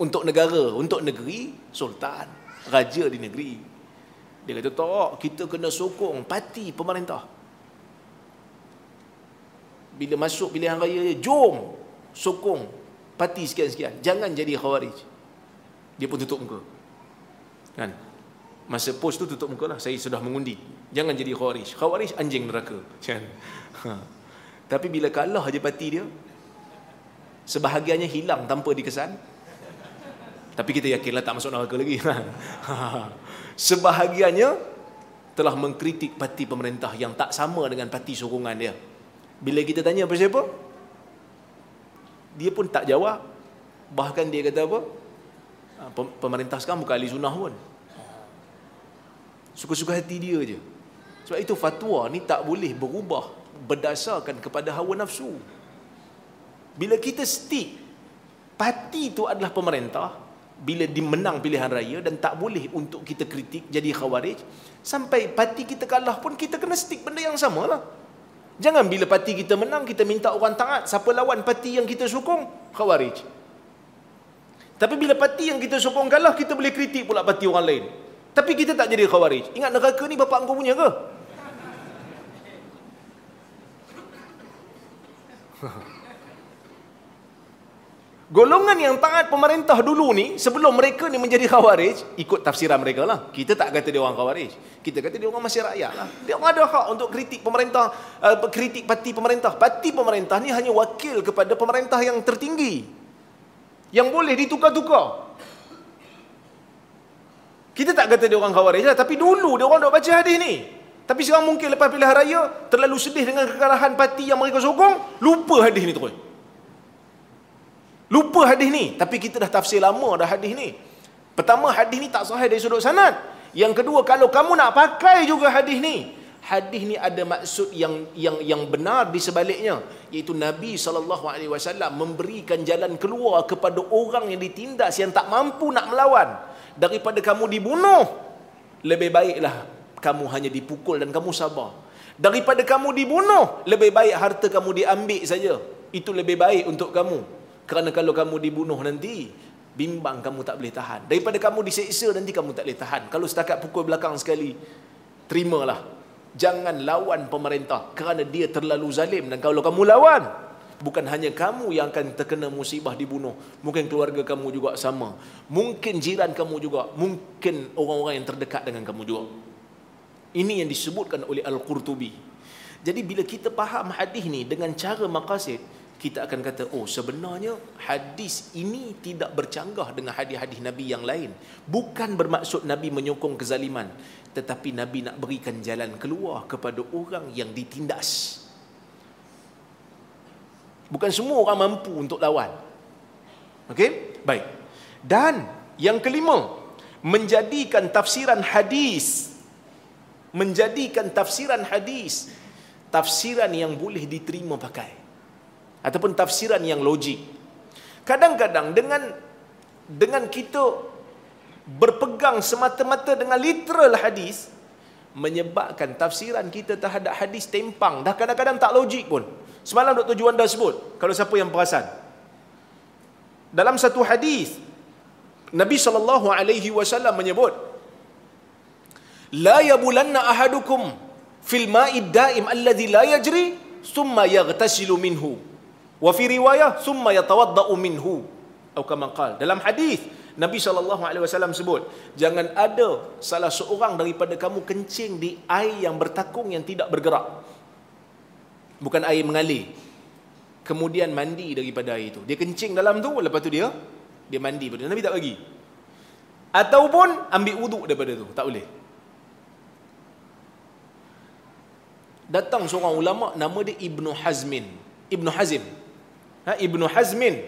Untuk negara, untuk negeri, sultan, raja di negeri. Dia kata, tak, kita kena sokong parti pemerintah. Bila masuk pilihan raya, jom sokong parti sekian-sekian. Jangan jadi khawarij. Dia pun tutup muka. Kan? Masa pos tu tutup muka lah. Saya sudah mengundi. Jangan jadi khawarij. Khawarij anjing neraka. Kan? Ha. Tapi bila kalah je parti dia, sebahagiannya hilang tanpa dikesan. Tapi kita yakinlah tak masuk neraka lagi. Ha. [LAUGHS] sebahagiannya telah mengkritik parti pemerintah yang tak sama dengan parti sokongan dia. Bila kita tanya apa siapa? Dia pun tak jawab. Bahkan dia kata apa? Ha, pemerintah sekarang bukan ahli sunnah pun. Suka-suka hati dia je. Sebab itu fatwa ni tak boleh berubah berdasarkan kepada hawa nafsu. Bila kita stick parti itu adalah pemerintah, bila dimenang pilihan raya dan tak boleh untuk kita kritik jadi khawarij sampai parti kita kalah pun kita kena stick benda yang sama lah. Jangan bila parti kita menang kita minta orang taat siapa lawan parti yang kita sokong? Khawarij. Tapi bila parti yang kita sokong kalah kita boleh kritik pula parti orang lain. Tapi kita tak jadi khawarij. Ingat neraka ni bapak engkau punya ke [LAUGHS] Golongan yang taat pemerintah dulu ni sebelum mereka ni menjadi khawarij ikut tafsiran mereka lah. Kita tak kata dia orang khawarij. Kita kata dia orang masih rakyat lah. Dia orang ada hak untuk kritik pemerintah, uh, kritik parti pemerintah. Parti pemerintah ni hanya wakil kepada pemerintah yang tertinggi. Yang boleh ditukar-tukar. Kita tak kata dia orang khawarij lah. Tapi dulu dia orang duk baca hadis ni. Tapi sekarang mungkin lepas pilihan raya terlalu sedih dengan kekalahan parti yang mereka sokong, lupa hadis ni terus. Lupa hadis ni. Tapi kita dah tafsir lama dah hadis ni. Pertama, hadis ni tak sahih dari sudut sanad. Yang kedua, kalau kamu nak pakai juga hadis ni, hadis ni ada maksud yang yang yang benar di sebaliknya, iaitu Nabi saw memberikan jalan keluar kepada orang yang ditindas yang tak mampu nak melawan daripada kamu dibunuh. Lebih baiklah kamu hanya dipukul dan kamu sabar. Daripada kamu dibunuh, lebih baik harta kamu diambil saja. Itu lebih baik untuk kamu kerana kalau kamu dibunuh nanti, bimbang kamu tak boleh tahan. Daripada kamu diseksa nanti kamu tak boleh tahan. Kalau setakat pukul belakang sekali, terimalah. Jangan lawan pemerintah kerana dia terlalu zalim. Dan kalau kamu lawan, bukan hanya kamu yang akan terkena musibah dibunuh. Mungkin keluarga kamu juga sama. Mungkin jiran kamu juga. Mungkin orang-orang yang terdekat dengan kamu juga. Ini yang disebutkan oleh Al-Qurtubi. Jadi bila kita faham hadis ni dengan cara maqasid, kita akan kata oh sebenarnya hadis ini tidak bercanggah dengan hadis-hadis Nabi yang lain. Bukan bermaksud Nabi menyokong kezaliman tetapi Nabi nak berikan jalan keluar kepada orang yang ditindas. Bukan semua orang mampu untuk lawan. Okey? Baik. Dan yang kelima menjadikan tafsiran hadis menjadikan tafsiran hadis tafsiran yang boleh diterima pakai ataupun tafsiran yang logik. Kadang-kadang dengan dengan kita berpegang semata-mata dengan literal hadis menyebabkan tafsiran kita terhadap hadis tempang dah kadang-kadang tak logik pun. Semalam Dr. Juanda sebut kalau siapa yang perasan. Dalam satu hadis Nabi sallallahu alaihi wasallam menyebut la yabulanna ahadukum fil ma'id daim alladhi la yajri thumma yaghtasilu minhu Wa fi riwayah summa yatawaddau minhu. Atau kama qal. Dalam hadis Nabi SAW sebut, jangan ada salah seorang daripada kamu kencing di air yang bertakung yang tidak bergerak. Bukan air mengalir. Kemudian mandi daripada air itu. Dia kencing dalam tu, lepas tu dia dia mandi pada Nabi tak bagi. Ataupun ambil wuduk daripada tu, tak boleh. Datang seorang ulama nama dia Ibnu Hazmin. Ibnu Hazim ha, Ibnu Hazmin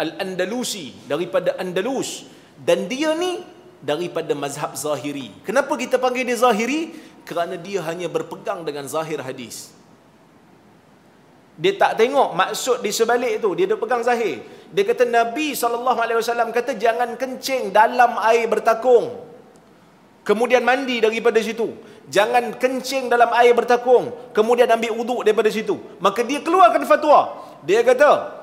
Al-Andalusi daripada Andalus dan dia ni daripada mazhab Zahiri. Kenapa kita panggil dia Zahiri? Kerana dia hanya berpegang dengan zahir hadis. Dia tak tengok maksud di sebalik itu, dia dah pegang zahir. Dia kata Nabi SAW kata jangan kencing dalam air bertakung. Kemudian mandi daripada situ. Jangan kencing dalam air bertakung. Kemudian ambil uduk daripada situ. Maka dia keluarkan fatwa. Dia kata,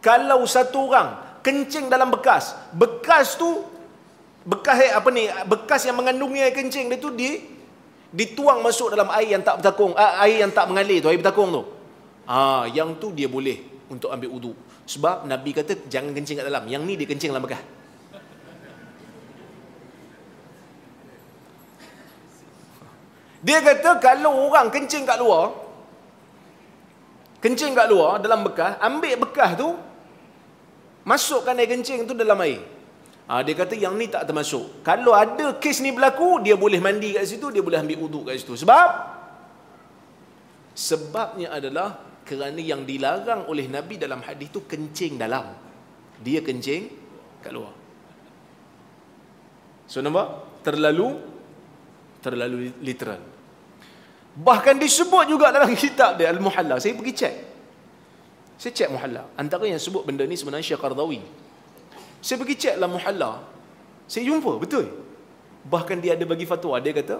kalau satu orang kencing dalam bekas, bekas tu bekas apa ni? Bekas yang mengandungi air kencing dia tu di dituang masuk dalam air yang tak bertakung, air yang tak mengalir tu, air bertakung tu. Ah, yang tu dia boleh untuk ambil wudu. Sebab Nabi kata jangan kencing kat dalam. Yang ni dia kencing dalam bekas. Dia kata kalau orang kencing kat luar, kencing kat luar dalam bekas, ambil bekas tu, masukkan air kencing tu dalam air. Ha, dia kata yang ni tak termasuk. Kalau ada kes ni berlaku, dia boleh mandi kat situ, dia boleh ambil uduk kat situ. Sebab? Sebabnya adalah kerana yang dilarang oleh Nabi dalam hadis tu kencing dalam. Dia kencing kat luar. So nampak? Terlalu terlalu literal. Bahkan disebut juga dalam [LAUGHS] kitab dia Al-Muhalla. Saya pergi cek. Saya cek Muhalla. Antara yang sebut benda ni sebenarnya Syekh Qardawi. Saya pergi cek lah muhalla. Saya jumpa, betul. Bahkan dia ada bagi fatwa. Dia kata,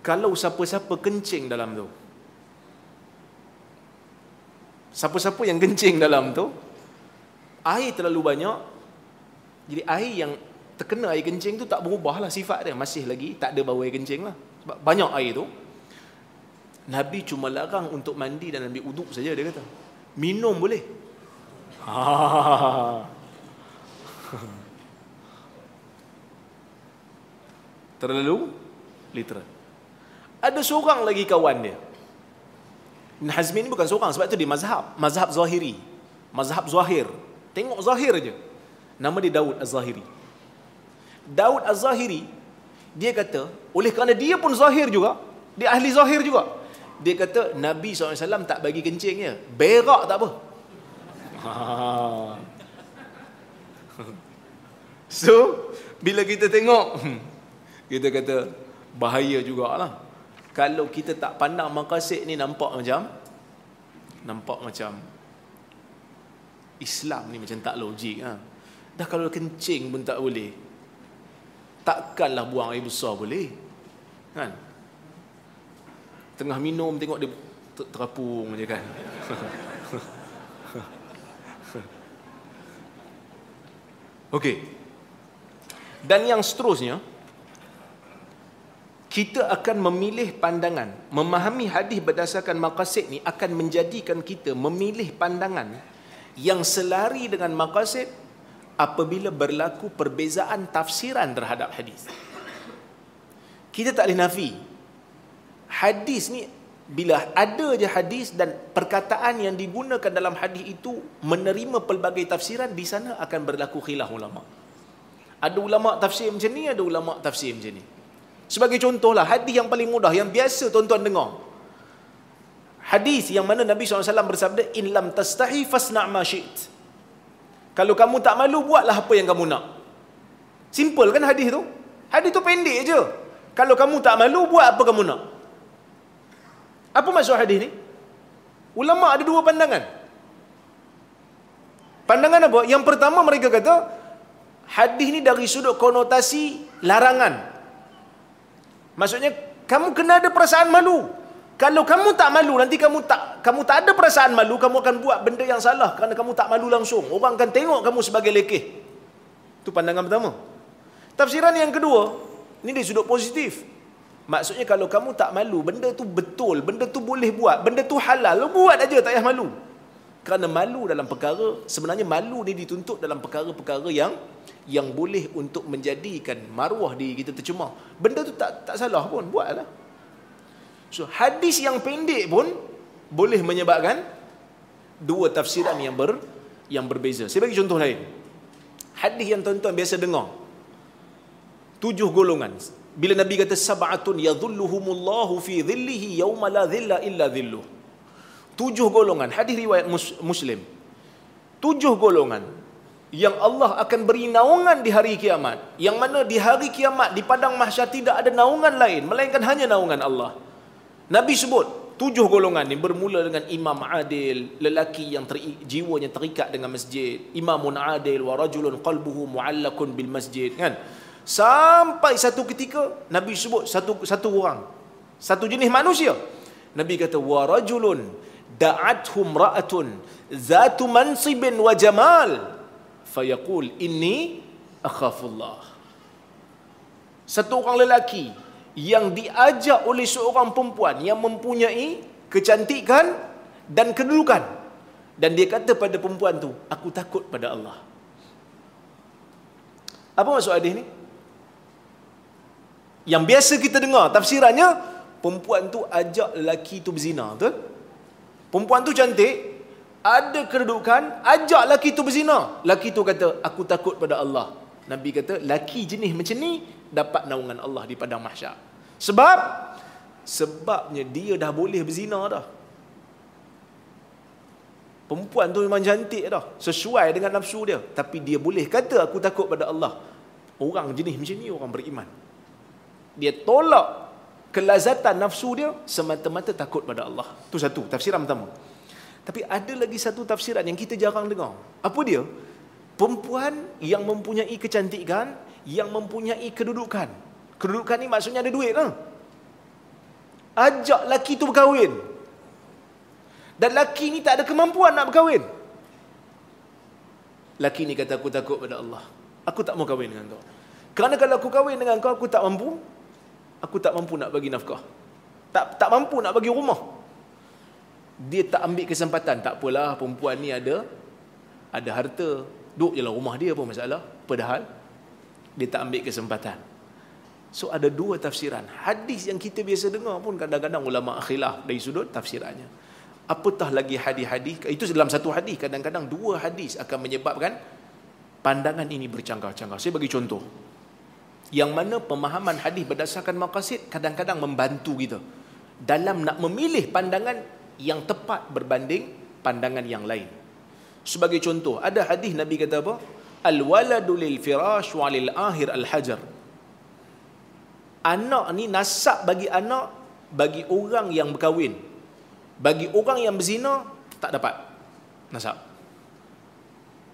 kalau siapa-siapa kencing dalam tu, siapa-siapa yang kencing dalam tu, air terlalu banyak, jadi air yang terkena air kencing tu tak berubah lah sifat dia. Masih lagi tak ada bau air kencing lah. Sebab banyak air tu. Nabi cuma larang untuk mandi dan ambil uduk saja dia kata. Minum boleh. Ha. [LAUGHS] Terlalu literal. Ada seorang lagi kawan dia. Ibn Hazmi ni bukan seorang sebab tu dia mazhab. Mazhab Zahiri. Mazhab Zahir. Tengok Zahir aja. Nama dia Daud Az-Zahiri. Daud Az-Zahiri dia kata, oleh kerana dia pun zahir juga, dia ahli zahir juga. Dia kata Nabi SAW tak bagi kencingnya. Berak tak apa. [LAUGHS] so, bila kita tengok, [LAUGHS] kita kata bahaya jugalah. Kalau kita tak pandang makasid ni nampak macam, nampak macam Islam ni macam tak logik. Ha? Dah kalau kencing pun tak boleh. Takkanlah buang air besar boleh. Kan? Tengah minum tengok dia terapung je kan. [LAUGHS] Okey. Dan yang seterusnya kita akan memilih pandangan. Memahami hadis berdasarkan maqasid ni akan menjadikan kita memilih pandangan yang selari dengan maqasid apabila berlaku perbezaan tafsiran terhadap hadis. Kita tak boleh nafi. Hadis ni bila ada je hadis dan perkataan yang digunakan dalam hadis itu menerima pelbagai tafsiran di sana akan berlaku khilaf ulama. Ada ulama tafsir macam ni, ada ulama tafsir macam ni. Sebagai contohlah hadis yang paling mudah yang biasa tuan-tuan dengar. Hadis yang mana Nabi SAW bersabda in lam tastahi fasna' ma syi't. Kalau kamu tak malu, buatlah apa yang kamu nak. Simple kan hadis tu? Hadis tu pendek je. Kalau kamu tak malu, buat apa kamu nak. Apa maksud hadis ni? Ulama ada dua pandangan. Pandangan apa? Yang pertama mereka kata, hadis ni dari sudut konotasi larangan. Maksudnya, kamu kena ada perasaan malu. Kalau kamu tak malu, nanti kamu tak kamu tak ada perasaan malu, kamu akan buat benda yang salah kerana kamu tak malu langsung. Orang akan tengok kamu sebagai lekeh. Itu pandangan pertama. Tafsiran yang kedua, ini dari sudut positif. Maksudnya kalau kamu tak malu, benda tu betul, benda tu boleh buat, benda tu halal, buat aja tak payah malu. Kerana malu dalam perkara, sebenarnya malu ni dituntut dalam perkara-perkara yang yang boleh untuk menjadikan maruah diri kita tercemar. Benda tu tak tak salah pun, buatlah. So hadis yang pendek pun boleh menyebabkan dua tafsiran yang ber yang berbeza. Saya bagi contoh lain. Hadis yang tuan-tuan biasa dengar. Tujuh golongan. Bila Nabi kata sab'atun yadhulluhumullahu fi dhillihi yawma la dhilla illa dhilluh. Tujuh golongan. Hadis riwayat Muslim. Tujuh golongan yang Allah akan beri naungan di hari kiamat. Yang mana di hari kiamat di padang mahsyar tidak ada naungan lain melainkan hanya naungan Allah. Nabi sebut tujuh golongan ni bermula dengan imam adil, lelaki yang ter, jiwanya terikat dengan masjid, imamun adil wa rajulun qalbuhu muallakun bil masjid kan. Sampai satu ketika Nabi sebut satu satu orang. Satu jenis manusia. Nabi kata wa rajulun da'athum ra'atun zatu mansibin wa jamal fayaqul inni akhafullah. Satu orang lelaki yang diajak oleh seorang perempuan yang mempunyai kecantikan dan kedudukan. Dan dia kata pada perempuan tu aku takut pada Allah. Apa maksud hadis ni? Yang biasa kita dengar tafsirannya perempuan tu ajak lelaki tu berzina betul? Perempuan tu cantik ada kedudukan ajak lelaki tu berzina. Lelaki tu kata aku takut pada Allah. Nabi kata lelaki jenis macam ni dapat naungan Allah di padang mahsyar sebab sebabnya dia dah boleh berzina dah. Perempuan tu memang cantik dah, sesuai dengan nafsu dia, tapi dia boleh kata aku takut pada Allah. Orang jenis macam ni orang beriman. Dia tolak kelazatan nafsu dia semata-mata takut pada Allah. Tu satu tafsiran pertama. Tapi ada lagi satu tafsiran yang kita jarang dengar. Apa dia? Perempuan yang mempunyai kecantikan, yang mempunyai kedudukan. Kedudukan ni maksudnya ada duit lah. Ajak laki tu berkahwin. Dan laki ni tak ada kemampuan nak berkahwin. Laki ni kata aku takut pada Allah. Aku tak mau kahwin dengan kau. Kerana kalau aku kahwin dengan kau, aku tak mampu. Aku tak mampu nak bagi nafkah. Tak tak mampu nak bagi rumah. Dia tak ambil kesempatan. Tak apalah perempuan ni ada ada harta. Duk je lah rumah dia pun masalah. Padahal dia tak ambil kesempatan. So ada dua tafsiran. Hadis yang kita biasa dengar pun kadang-kadang ulama khilaf dari sudut tafsirannya. Apatah lagi hadis-hadis itu dalam satu hadis kadang-kadang dua hadis akan menyebabkan pandangan ini bercanggah-canggah. Saya bagi contoh. Yang mana pemahaman hadis berdasarkan maqasid kadang-kadang membantu kita dalam nak memilih pandangan yang tepat berbanding pandangan yang lain. Sebagai contoh, ada hadis Nabi kata apa? Al-waladu lil firash walil ahir al-hajar anak ni nasab bagi anak bagi orang yang berkahwin. Bagi orang yang berzina tak dapat nasab.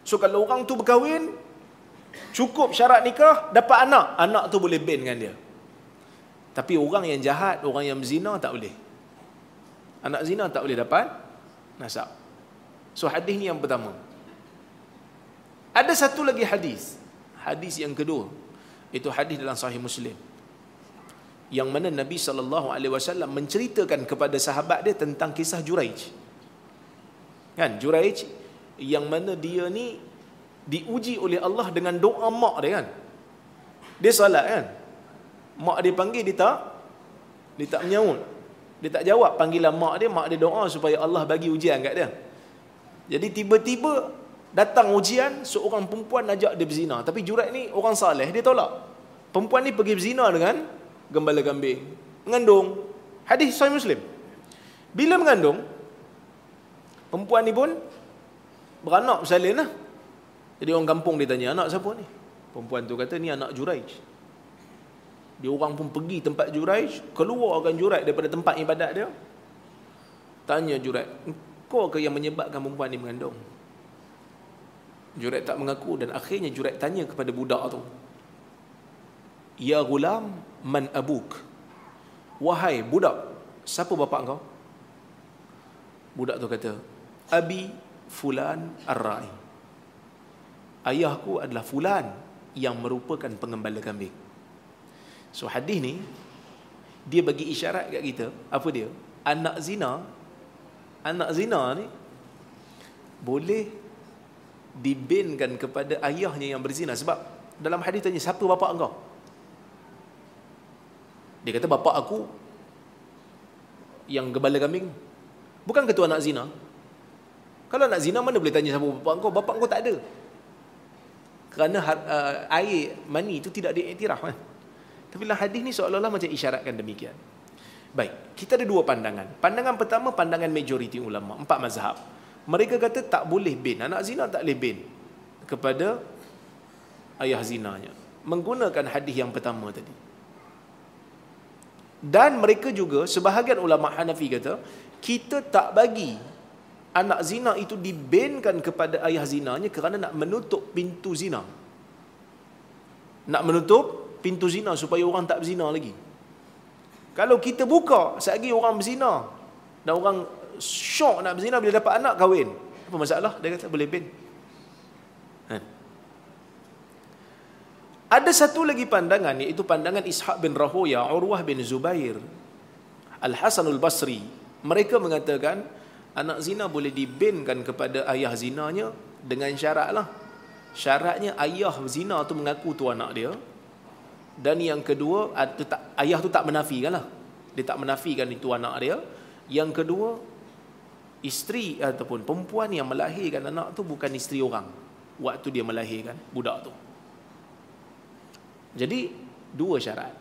So kalau orang tu berkahwin cukup syarat nikah dapat anak. Anak tu boleh ban dengan dia. Tapi orang yang jahat orang yang berzina tak boleh. Anak zina tak boleh dapat nasab. So hadis ni yang pertama. Ada satu lagi hadis. Hadis yang kedua. Itu hadis dalam sahih muslim yang mana Nabi sallallahu alaihi wasallam menceritakan kepada sahabat dia tentang kisah Juraij. Kan Juraij yang mana dia ni diuji oleh Allah dengan doa mak dia kan. Dia solat kan. Mak dia panggil dia tak dia tak menyaut. Dia tak jawab panggilan mak dia, mak dia doa supaya Allah bagi ujian kat dia. Jadi tiba-tiba datang ujian seorang perempuan ajak dia berzina, tapi Juraij ni orang saleh, dia tolak. Perempuan ni pergi berzina dengan gembala kambing. Mengandung. Hadis Sahih Muslim. Bila mengandung, perempuan ni pun beranak bersalin lah. Jadi orang kampung dia tanya, anak siapa ni? Perempuan tu kata, ni anak Juraij. Dia orang pun pergi tempat Juraij, keluarkan Juraij daripada tempat ibadat dia. Tanya Juraij, kau ke yang menyebabkan perempuan ni mengandung? Juraij tak mengaku dan akhirnya Juraij tanya kepada budak tu. Ya gulam, man abuk wahai budak siapa bapa kau? Budak tu kata abi fulan ar-ra'i. Ayahku adalah fulan yang merupakan pengembala kambing. So hadis ni dia bagi isyarat kat kita. Apa dia? Anak zina anak zina ni boleh dibinkan kepada ayahnya yang berzina. Sebab dalam hadis tanya siapa bapa engkau dia kata bapak aku yang gebala kambing. Bukan ketua anak zina. Kalau anak zina mana boleh tanya siapa bapak kau? Bapak kau tak ada. Kerana uh, air mani itu tidak diiktiraf kan. Tapi dalam hadis ni seolah-olah macam isyaratkan demikian. Baik, kita ada dua pandangan. Pandangan pertama pandangan majoriti ulama, empat mazhab. Mereka kata tak boleh bin, anak zina tak boleh bin kepada ayah zinanya. Menggunakan hadis yang pertama tadi. Dan mereka juga sebahagian ulama Hanafi kata kita tak bagi anak zina itu dibenkan kepada ayah zinanya kerana nak menutup pintu zina. Nak menutup pintu zina supaya orang tak berzina lagi. Kalau kita buka selagi orang berzina dan orang syok nak berzina bila dapat anak kahwin. Apa masalah? Dia kata boleh ben. Ada satu lagi pandangan iaitu pandangan Ishaq bin Rahoya, Urwah bin Zubair, Al-Hasanul Basri. Mereka mengatakan anak zina boleh dibinkan kepada ayah zinanya dengan syarat lah. Syaratnya ayah zina tu mengaku tu anak dia. Dan yang kedua, ayah tu tak menafikan lah. Dia tak menafikan itu anak dia. Yang kedua, isteri ataupun perempuan yang melahirkan anak tu bukan isteri orang. Waktu dia melahirkan budak tu. Jadi dua syarat.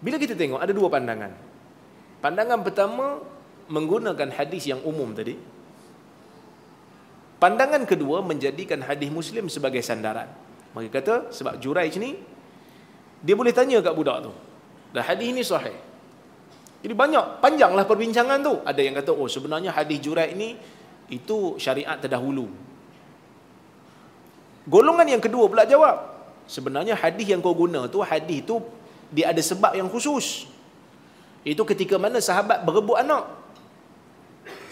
Bila kita tengok ada dua pandangan. Pandangan pertama menggunakan hadis yang umum tadi. Pandangan kedua menjadikan hadis Muslim sebagai sandaran. Mereka kata sebab Juraij ni dia boleh tanya kat budak tu. Dan hadis ini sahih. Jadi banyak panjanglah perbincangan tu. Ada yang kata oh sebenarnya hadis Juraij ni itu syariat terdahulu. Golongan yang kedua pula jawab. Sebenarnya hadis yang kau guna tu hadis tu dia ada sebab yang khusus. Itu ketika mana sahabat berebut anak.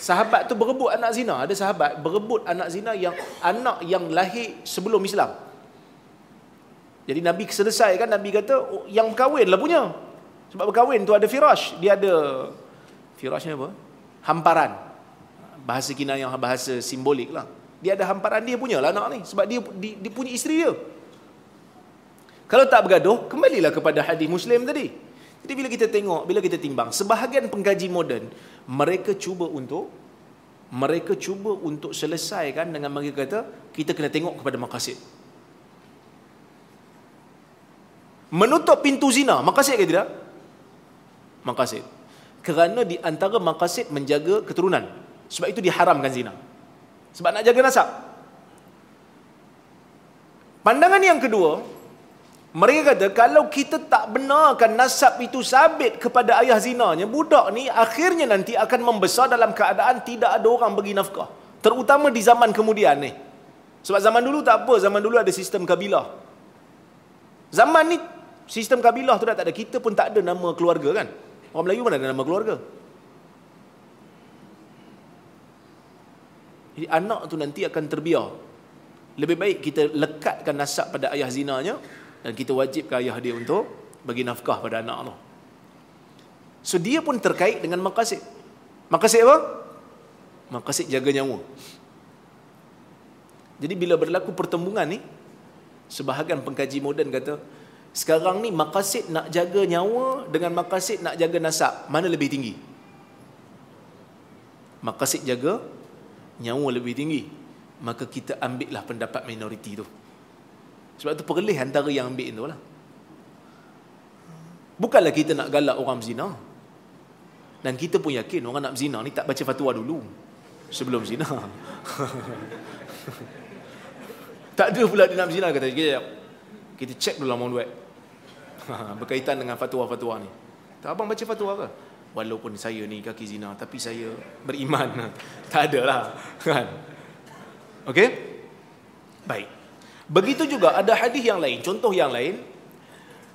Sahabat tu berebut anak zina. Ada sahabat berebut anak zina yang anak yang lahir sebelum Islam. Jadi Nabi selesai kan Nabi kata oh, yang berkahwin lah punya. Sebab berkahwin tu ada firash. Dia ada firashnya apa? Hamparan. Bahasa kinayah bahasa simbolik lah. Dia ada hamparan dia punya lah anak ni. Sebab dia, dia, dia punya isteri dia. Kalau tak bergaduh, kembalilah kepada hadis Muslim tadi. Jadi bila kita tengok, bila kita timbang, sebahagian pengkaji moden, mereka cuba untuk mereka cuba untuk selesaikan dengan mereka kata, kita kena tengok kepada makasid. Menutup pintu zina, makasid ke tidak? Makasid. Kerana di antara makasid menjaga keturunan. Sebab itu diharamkan zina. Sebab nak jaga nasab. Pandangan yang kedua, mereka kata kalau kita tak benarkan nasab itu sabit kepada ayah zinanya, budak ni akhirnya nanti akan membesar dalam keadaan tidak ada orang bagi nafkah. Terutama di zaman kemudian ni. Sebab zaman dulu tak apa, zaman dulu ada sistem kabilah. Zaman ni sistem kabilah tu dah tak ada. Kita pun tak ada nama keluarga kan. Orang Melayu mana ada nama keluarga? Jadi anak tu nanti akan terbiar. Lebih baik kita lekatkan nasab pada ayah zinanya dan kita wajibkan ayah dia untuk bagi nafkah pada anak tu. So dia pun terkait dengan maqasid. Maqasid apa? Maqasid jaga nyawa. Jadi bila berlaku pertembungan ni, sebahagian pengkaji moden kata, sekarang ni maqasid nak jaga nyawa dengan maqasid nak jaga nasab, mana lebih tinggi? Maqasid jaga nyawa lebih tinggi maka kita ambillah pendapat minoriti tu sebab tu perlih antara yang ambil tu lah. Bukanlah kita nak galak orang zina. Dan kita pun yakin orang nak zina ni tak baca fatwa dulu. Sebelum zina. [LAUGHS] Tak ada pula dia nak zina kata kita, kita cek dulu amount duit [LAUGHS] berkaitan dengan fatwa-fatwa ni. Tak abang baca fatwa ke? Walaupun saya ni kaki zina tapi saya beriman. [LAUGHS] Tak ada lah kan? Okey? Baik begitu juga ada hadis yang lain contoh yang lain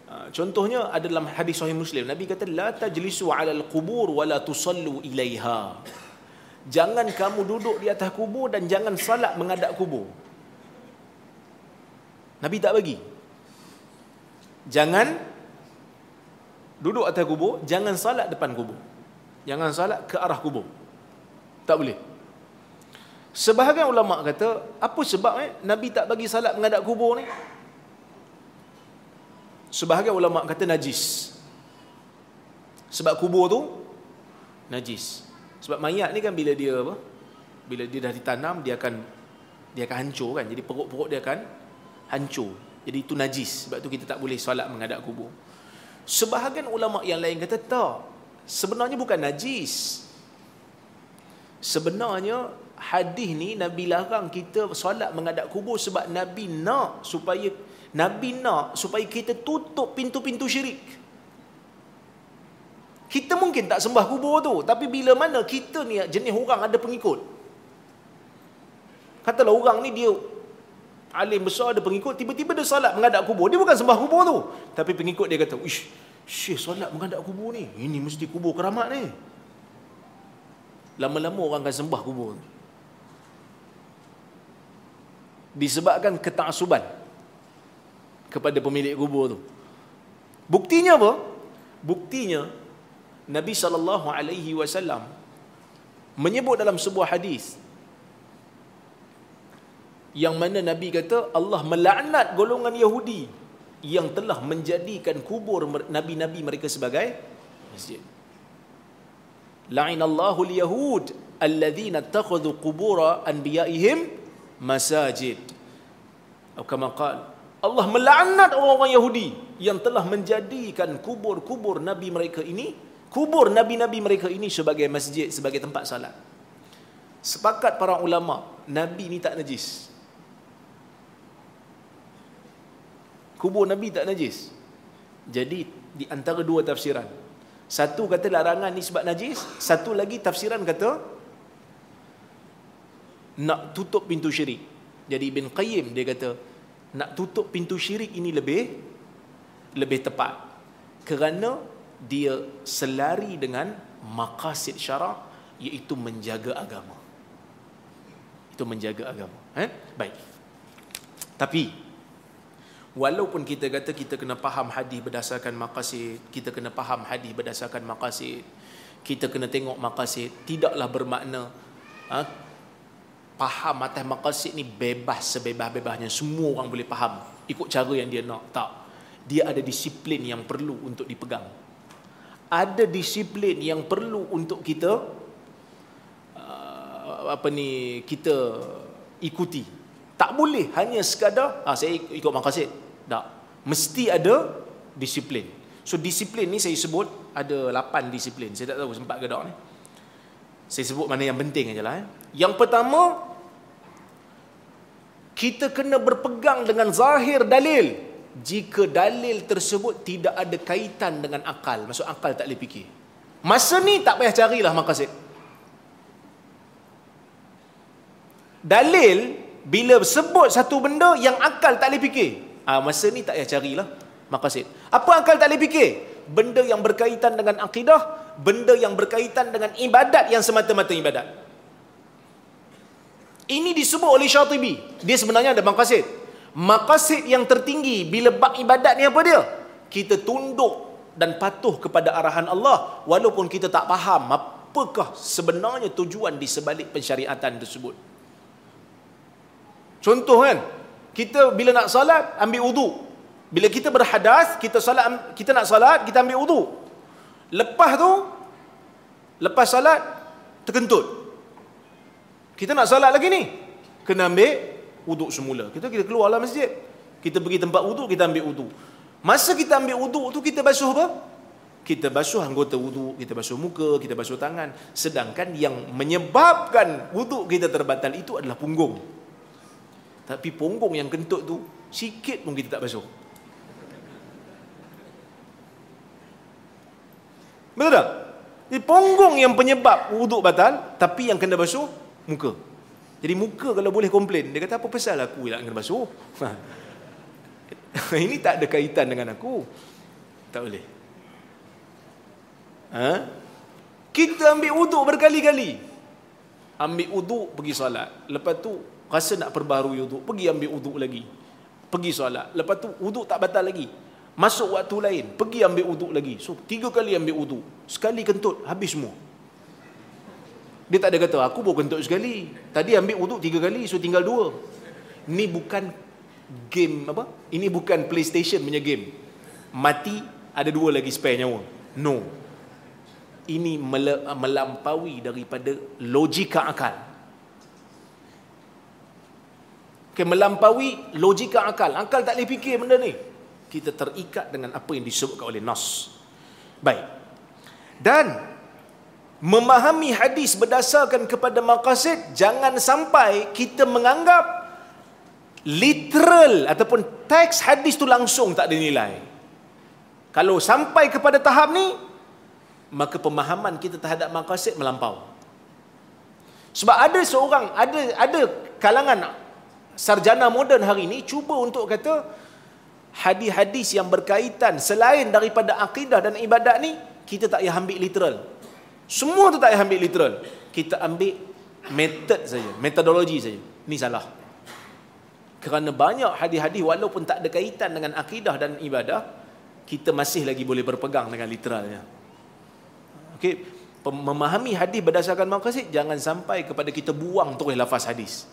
ah, contohnya ada dalam hadis sahih muslim nabi kata la tajlisu ala al-qubur wa la tusallu ilaiha jangan kamu duduk di atas kubur dan jangan salat menghadap kubur nabi tak bagi jangan duduk atas kubur, jangan salat depan kubur. Jangan salat ke arah kubur. Tak boleh. Sebahagian ulama kata, apa sebab eh, Nabi tak bagi salat menghadap kubur ni? Sebahagian ulama kata najis. Sebab kubur tu najis. Sebab mayat ni kan bila dia apa? Bila dia dah ditanam, dia akan dia akan hancur kan. Jadi perut-perut dia akan hancur. Jadi itu najis. Sebab tu kita tak boleh salat menghadap kubur. Sebahagian ulama yang lain kata tak. Sebenarnya bukan najis. Sebenarnya hadis ni Nabi larang kita solat menghadap kubur sebab Nabi nak supaya Nabi nak supaya kita tutup pintu-pintu syirik. Kita mungkin tak sembah kubur tu, tapi bila mana kita ni jenis orang ada pengikut. Katalah orang ni dia alim besar ada pengikut tiba-tiba dia solat menghadap kubur. Dia bukan sembah kubur tu. Tapi pengikut dia kata ish syekh solat menghadap kubur ni. Ini mesti kubur keramat ni. Lama-lama orang akan sembah kubur disebabkan ketaksuban kepada pemilik kubur tu buktinya apa buktinya Nabi sallallahu alaihi wasallam menyebut dalam sebuah hadis yang mana Nabi kata Allah melaknat golongan Yahudi yang telah menjadikan kubur nabi-nabi mereka sebagai masjid. La'inallahu al-yahud alladhina takhadhu qubura anbiya'ihim masajid. Atau kama Allah melaknat orang-orang Yahudi yang telah menjadikan kubur-kubur nabi mereka ini kubur nabi-nabi mereka ini sebagai masjid sebagai tempat salat. Sepakat para ulama, nabi ni tak najis. kubur Nabi tak najis. Jadi di antara dua tafsiran. Satu kata larangan ni sebab najis, satu lagi tafsiran kata nak tutup pintu syirik. Jadi Ibn Qayyim dia kata nak tutup pintu syirik ini lebih lebih tepat. Kerana dia selari dengan maqasid syarak iaitu menjaga agama. Itu menjaga agama. Eh? Baik. Tapi walaupun kita kata kita kena faham hadis berdasarkan maqasid kita kena faham hadis berdasarkan maqasid kita kena tengok maqasid tidaklah bermakna ha, faham atas maqasid ni bebas sebebas-bebasnya. Semua orang boleh faham. Ikut cara yang dia nak. Tak. Dia ada disiplin yang perlu untuk dipegang. Ada disiplin yang perlu untuk kita uh, apa ni kita ikuti. Tak boleh hanya sekadar ah saya ikut maqasid. Tak. Mesti ada disiplin. So disiplin ni saya sebut ada 8 disiplin. Saya tak tahu sempat ke tak ni. Saya sebut mana yang penting aja lah eh. yang pertama kita kena berpegang dengan zahir dalil. Jika dalil tersebut tidak ada kaitan dengan akal maksud akal tak boleh fikir. Masa ni tak payah carilah maqasid. Dalil bila sebut satu benda yang akal tak boleh fikir. Ah masa ni tak payah carilah maqasid. Apa akal tak boleh fikir? Benda yang berkaitan dengan akidah benda yang berkaitan dengan ibadat yang semata-mata ibadat ini disebut oleh Syatibi. Dia sebenarnya ada maqasid. Maqasid yang tertinggi bila bab ibadat ni apa dia? Kita tunduk dan patuh kepada arahan Allah walaupun kita tak faham apakah sebenarnya tujuan di sebalik pensyariatan tersebut. Contoh kan, kita bila nak salat ambil wudu. Bila kita berhadas, kita salat kita nak salat, kita ambil wudu. Lepas tu lepas salat terkentut. Kita nak salat lagi ni. Kena ambil wuduk semula. Kita kita keluarlah masjid. Kita pergi tempat wuduk, kita ambil wuduk. Masa kita ambil wuduk tu kita basuh apa? Kita basuh anggota wuduk, kita basuh muka, kita basuh tangan. Sedangkan yang menyebabkan wuduk kita terbatal itu adalah punggung. Tapi punggung yang kentut tu sikit pun kita tak basuh. Betul tak? Di punggung yang penyebab wuduk batal, tapi yang kena basuh muka. Jadi muka kalau boleh komplain, dia kata apa pasal aku nak kena basuh? [LAUGHS] Ini tak ada kaitan dengan aku. Tak boleh. Ha? Kita ambil wuduk berkali-kali. Ambil wuduk pergi solat. Lepas tu rasa nak perbaharui wuduk, pergi ambil wuduk lagi. Pergi solat. Lepas tu wuduk tak batal lagi. Masuk waktu lain, pergi ambil wuduk lagi. So tiga kali ambil wuduk. Sekali kentut habis semua. Dia tak ada kata, aku baru kentut sekali. Tadi ambil wuduk tiga kali, so tinggal dua. Ini bukan game apa? Ini bukan PlayStation punya game. Mati, ada dua lagi spare nyawa. No. Ini melampaui daripada logika akal. Okay, melampaui logika akal. Akal tak boleh fikir benda ni. Kita terikat dengan apa yang disebutkan oleh Nas. Baik. Dan memahami hadis berdasarkan kepada maqasid jangan sampai kita menganggap literal ataupun teks hadis tu langsung tak dinilai kalau sampai kepada tahap ni maka pemahaman kita terhadap maqasid melampau. Sebab ada seorang ada ada kalangan sarjana moden hari ini cuba untuk kata hadis-hadis yang berkaitan selain daripada akidah dan ibadat ni kita tak payah ambil literal semua tu tak payah ambil literal. Kita ambil method saja, metodologi saja. Ni salah. Kerana banyak hadis-hadis walaupun tak ada kaitan dengan akidah dan ibadah, kita masih lagi boleh berpegang dengan literalnya. Okey, memahami hadis berdasarkan maqasid jangan sampai kepada kita buang terus lafaz hadis.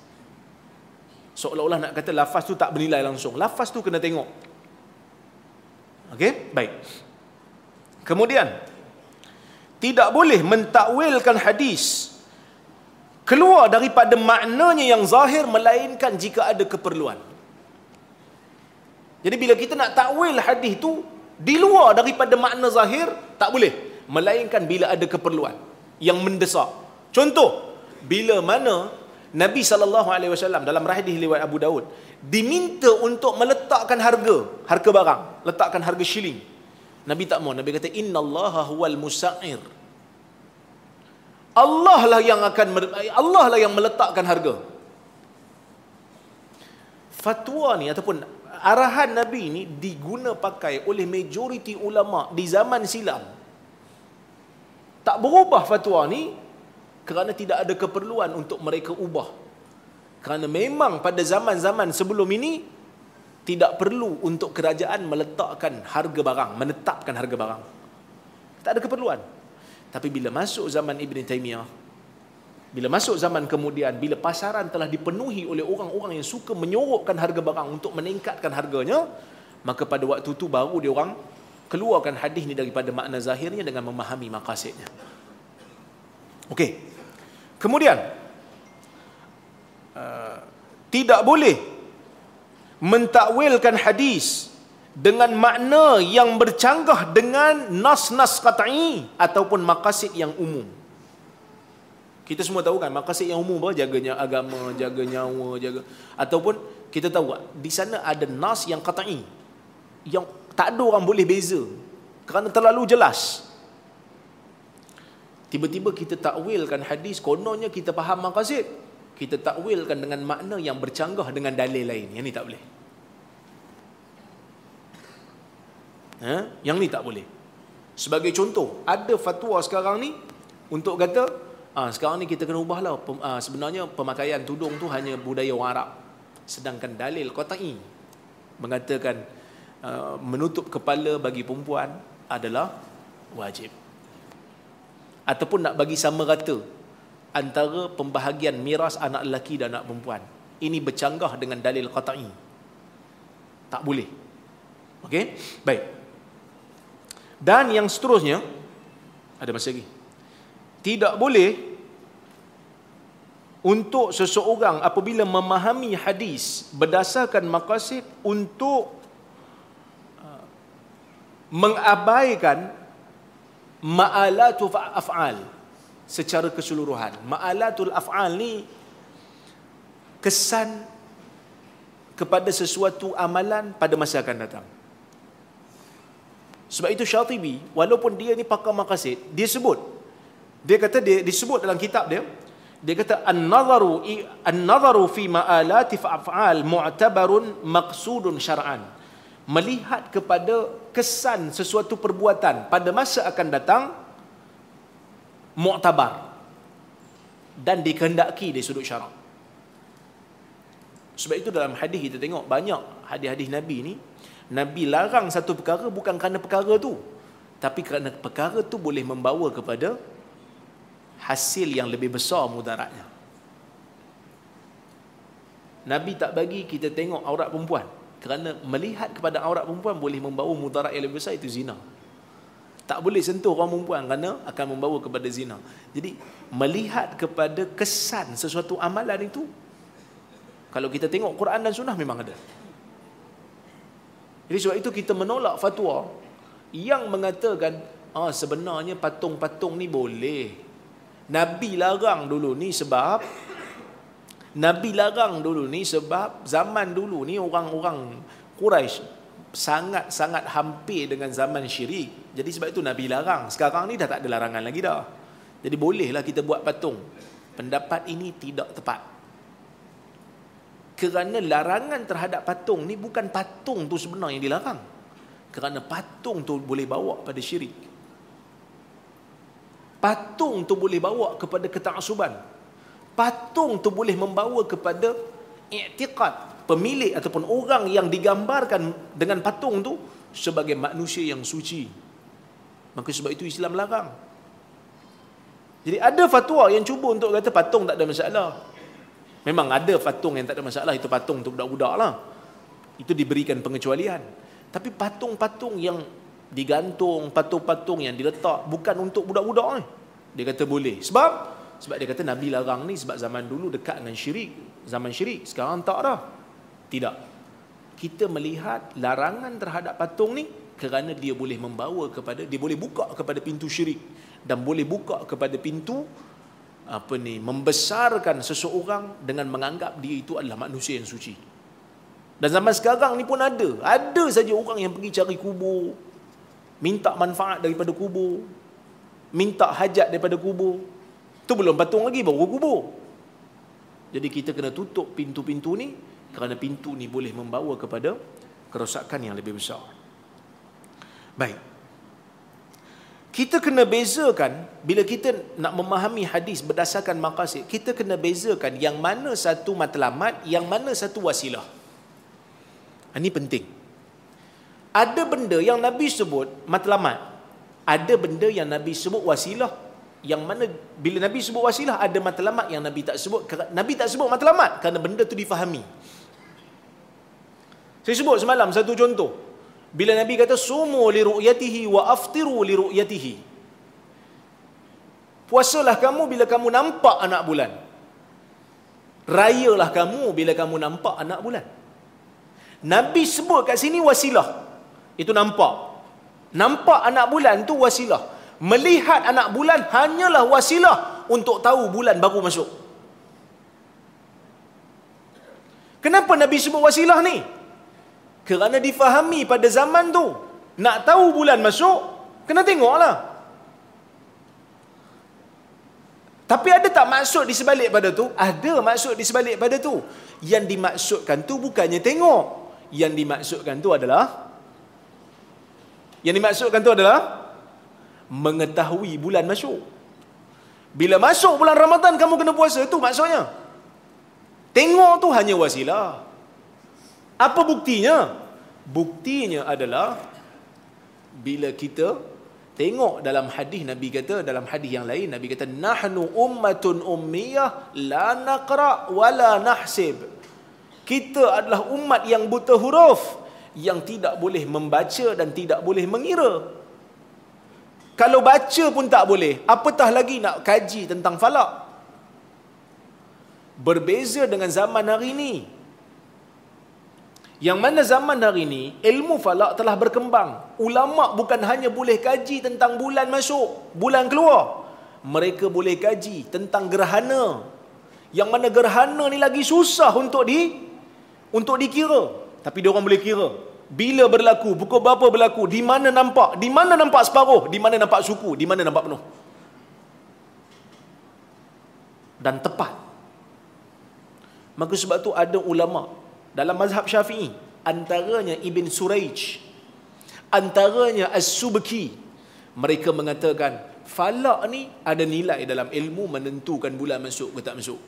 Seolah-olah nak kata lafaz tu tak bernilai langsung. Lafaz tu kena tengok. Okey, baik. Kemudian, tidak boleh mentakwilkan hadis keluar daripada maknanya yang zahir melainkan jika ada keperluan. Jadi bila kita nak takwil hadis tu di luar daripada makna zahir tak boleh melainkan bila ada keperluan yang mendesak. Contoh bila mana Nabi sallallahu alaihi wasallam dalam hadis riwayat Abu Daud diminta untuk meletakkan harga, harga barang, letakkan harga shilling Nabi tak mau. Nabi kata innallaha huwal musa'ir. Allah lah yang akan Allah lah yang meletakkan harga. fatwa ni ataupun arahan Nabi ni diguna pakai oleh majoriti ulama di zaman silam. Tak berubah fatwa ni kerana tidak ada keperluan untuk mereka ubah. Kerana memang pada zaman-zaman sebelum ini tidak perlu untuk kerajaan meletakkan harga barang, menetapkan harga barang. Tak ada keperluan. Tapi bila masuk zaman Ibn Taymiyah, bila masuk zaman kemudian, bila pasaran telah dipenuhi oleh orang-orang yang suka menyorokkan harga barang untuk meningkatkan harganya, maka pada waktu itu baru dia orang keluarkan hadis ni daripada makna zahirnya dengan memahami maqasidnya. Okey. Kemudian uh, tidak boleh mentakwilkan hadis dengan makna yang bercanggah dengan nas-nas qat'i ataupun maqasid yang umum. Kita semua tahu kan maqasid yang umum apa jaganya agama, jaga nyawa, jaga ataupun kita tahu di sana ada nas yang qat'i yang tak ada orang boleh beza kerana terlalu jelas. Tiba-tiba kita takwilkan hadis kononnya kita faham maqasid, kita takwilkan dengan makna yang bercanggah dengan dalil lain. Yang ni tak boleh. Ha? Yang ni tak boleh. Sebagai contoh, ada fatwa sekarang ni untuk kata Ah, sekarang ni kita kena ubahlah. Pem, ah, sebenarnya pemakaian tudung tu hanya budaya orang Arab. Sedangkan dalil qat'i mengatakan ah, menutup kepala bagi perempuan adalah wajib. Ataupun nak bagi sama rata antara pembahagian miras anak lelaki dan anak perempuan. Ini bercanggah dengan dalil qat'i. Tak boleh. Okey? Baik. Dan yang seterusnya ada masa lagi. Tidak boleh untuk seseorang apabila memahami hadis berdasarkan maqasid untuk uh, mengabaikan ma'alatul af'al secara keseluruhan. Ma'alatul af'al ni kesan kepada sesuatu amalan pada masa akan datang. Sebab itu Syatibi, walaupun dia ni pakar maqasid, dia sebut. Dia kata dia disebut dalam kitab dia, dia kata an-nazaru an-nazaru fi ma'alati fa'al mu'tabarun maqsudun syar'an melihat kepada kesan sesuatu perbuatan pada masa akan datang mu'tabar dan dikehendaki dari sudut syarak sebab itu dalam hadis kita tengok banyak hadis-hadis Nabi ni Nabi larang satu perkara bukan kerana perkara tu tapi kerana perkara tu boleh membawa kepada hasil yang lebih besar mudaratnya. Nabi tak bagi kita tengok aurat perempuan kerana melihat kepada aurat perempuan boleh membawa mudarat yang lebih besar itu zina. Tak boleh sentuh orang perempuan kerana akan membawa kepada zina. Jadi melihat kepada kesan sesuatu amalan itu kalau kita tengok Quran dan Sunnah memang ada. Jadi sebab itu kita menolak fatwa yang mengatakan ah sebenarnya patung-patung ni boleh Nabi larang dulu ni sebab Nabi larang dulu ni sebab zaman dulu ni orang-orang Quraisy sangat-sangat hampir dengan zaman syirik. Jadi sebab itu Nabi larang. Sekarang ni dah tak ada larangan lagi dah. Jadi bolehlah kita buat patung. Pendapat ini tidak tepat. Kerana larangan terhadap patung ni bukan patung tu sebenarnya yang dilarang. Kerana patung tu boleh bawa pada syirik. Patung tu boleh bawa kepada ketaksuban. Patung tu boleh membawa kepada i'tiqad pemilik ataupun orang yang digambarkan dengan patung tu sebagai manusia yang suci. Maka sebab itu Islam larang. Jadi ada fatwa yang cuba untuk kata patung tak ada masalah. Memang ada patung yang tak ada masalah, itu patung untuk budak-budak lah. Itu diberikan pengecualian. Tapi patung-patung yang digantung patung-patung yang diletak bukan untuk budak-budak ni. Dia kata boleh. Sebab sebab dia kata Nabi larang ni sebab zaman dulu dekat dengan syirik, zaman syirik. Sekarang tak dah. Tidak. Kita melihat larangan terhadap patung ni kerana dia boleh membawa kepada dia boleh buka kepada pintu syirik dan boleh buka kepada pintu apa ni membesarkan seseorang dengan menganggap dia itu adalah manusia yang suci. Dan zaman sekarang ni pun ada. Ada saja orang yang pergi cari kubur, minta manfaat daripada kubur minta hajat daripada kubur tu belum patung lagi baru kubur jadi kita kena tutup pintu-pintu ni kerana pintu ni boleh membawa kepada kerosakan yang lebih besar. Baik. Kita kena bezakan bila kita nak memahami hadis berdasarkan maqasid, kita kena bezakan yang mana satu matlamat, yang mana satu wasilah. Ini penting. Ada benda yang Nabi sebut matlamat. Ada benda yang Nabi sebut wasilah. Yang mana bila Nabi sebut wasilah ada matlamat yang Nabi tak sebut. Nabi tak sebut matlamat kerana benda tu difahami. Saya sebut semalam satu contoh. Bila Nabi kata sumu li ru'yatihi wa aftiru li ru'yatihi. Puasalah kamu bila kamu nampak anak bulan. Rayalah kamu bila kamu nampak anak bulan. Nabi sebut kat sini wasilah. Itu nampak. Nampak anak bulan tu wasilah. Melihat anak bulan hanyalah wasilah untuk tahu bulan baru masuk. Kenapa Nabi sebut wasilah ni? Kerana difahami pada zaman tu. Nak tahu bulan masuk, kena tengoklah. Tapi ada tak maksud di sebalik pada tu? Ada maksud di sebalik pada tu. Yang dimaksudkan tu bukannya tengok. Yang dimaksudkan tu adalah Yang dimaksudkan tu adalah mengetahui bulan masuk. Bila masuk bulan Ramadan kamu kena puasa tu maksudnya. Tengok tu hanya wasilah. Apa buktinya? Buktinya adalah bila kita tengok dalam hadis Nabi kata dalam hadis yang lain Nabi kata nahnu ummatun ummiyah la naqra wa la nahsib. Kita adalah umat yang buta huruf yang tidak boleh membaca dan tidak boleh mengira. Kalau baca pun tak boleh, apatah lagi nak kaji tentang falak. Berbeza dengan zaman hari ini. Yang mana zaman hari ini, ilmu falak telah berkembang. Ulama bukan hanya boleh kaji tentang bulan masuk, bulan keluar. Mereka boleh kaji tentang gerhana. Yang mana gerhana ni lagi susah untuk di untuk dikira. Tapi dia orang boleh kira. Bila berlaku, pukul berapa berlaku, di mana nampak, di mana nampak separuh, di mana nampak suku, di mana nampak penuh. Dan tepat. Maka sebab tu ada ulama dalam mazhab Syafi'i antaranya Ibn Suraij antaranya As-Subki. Mereka mengatakan falak ni ada nilai dalam ilmu menentukan bulan masuk ke tak masuk.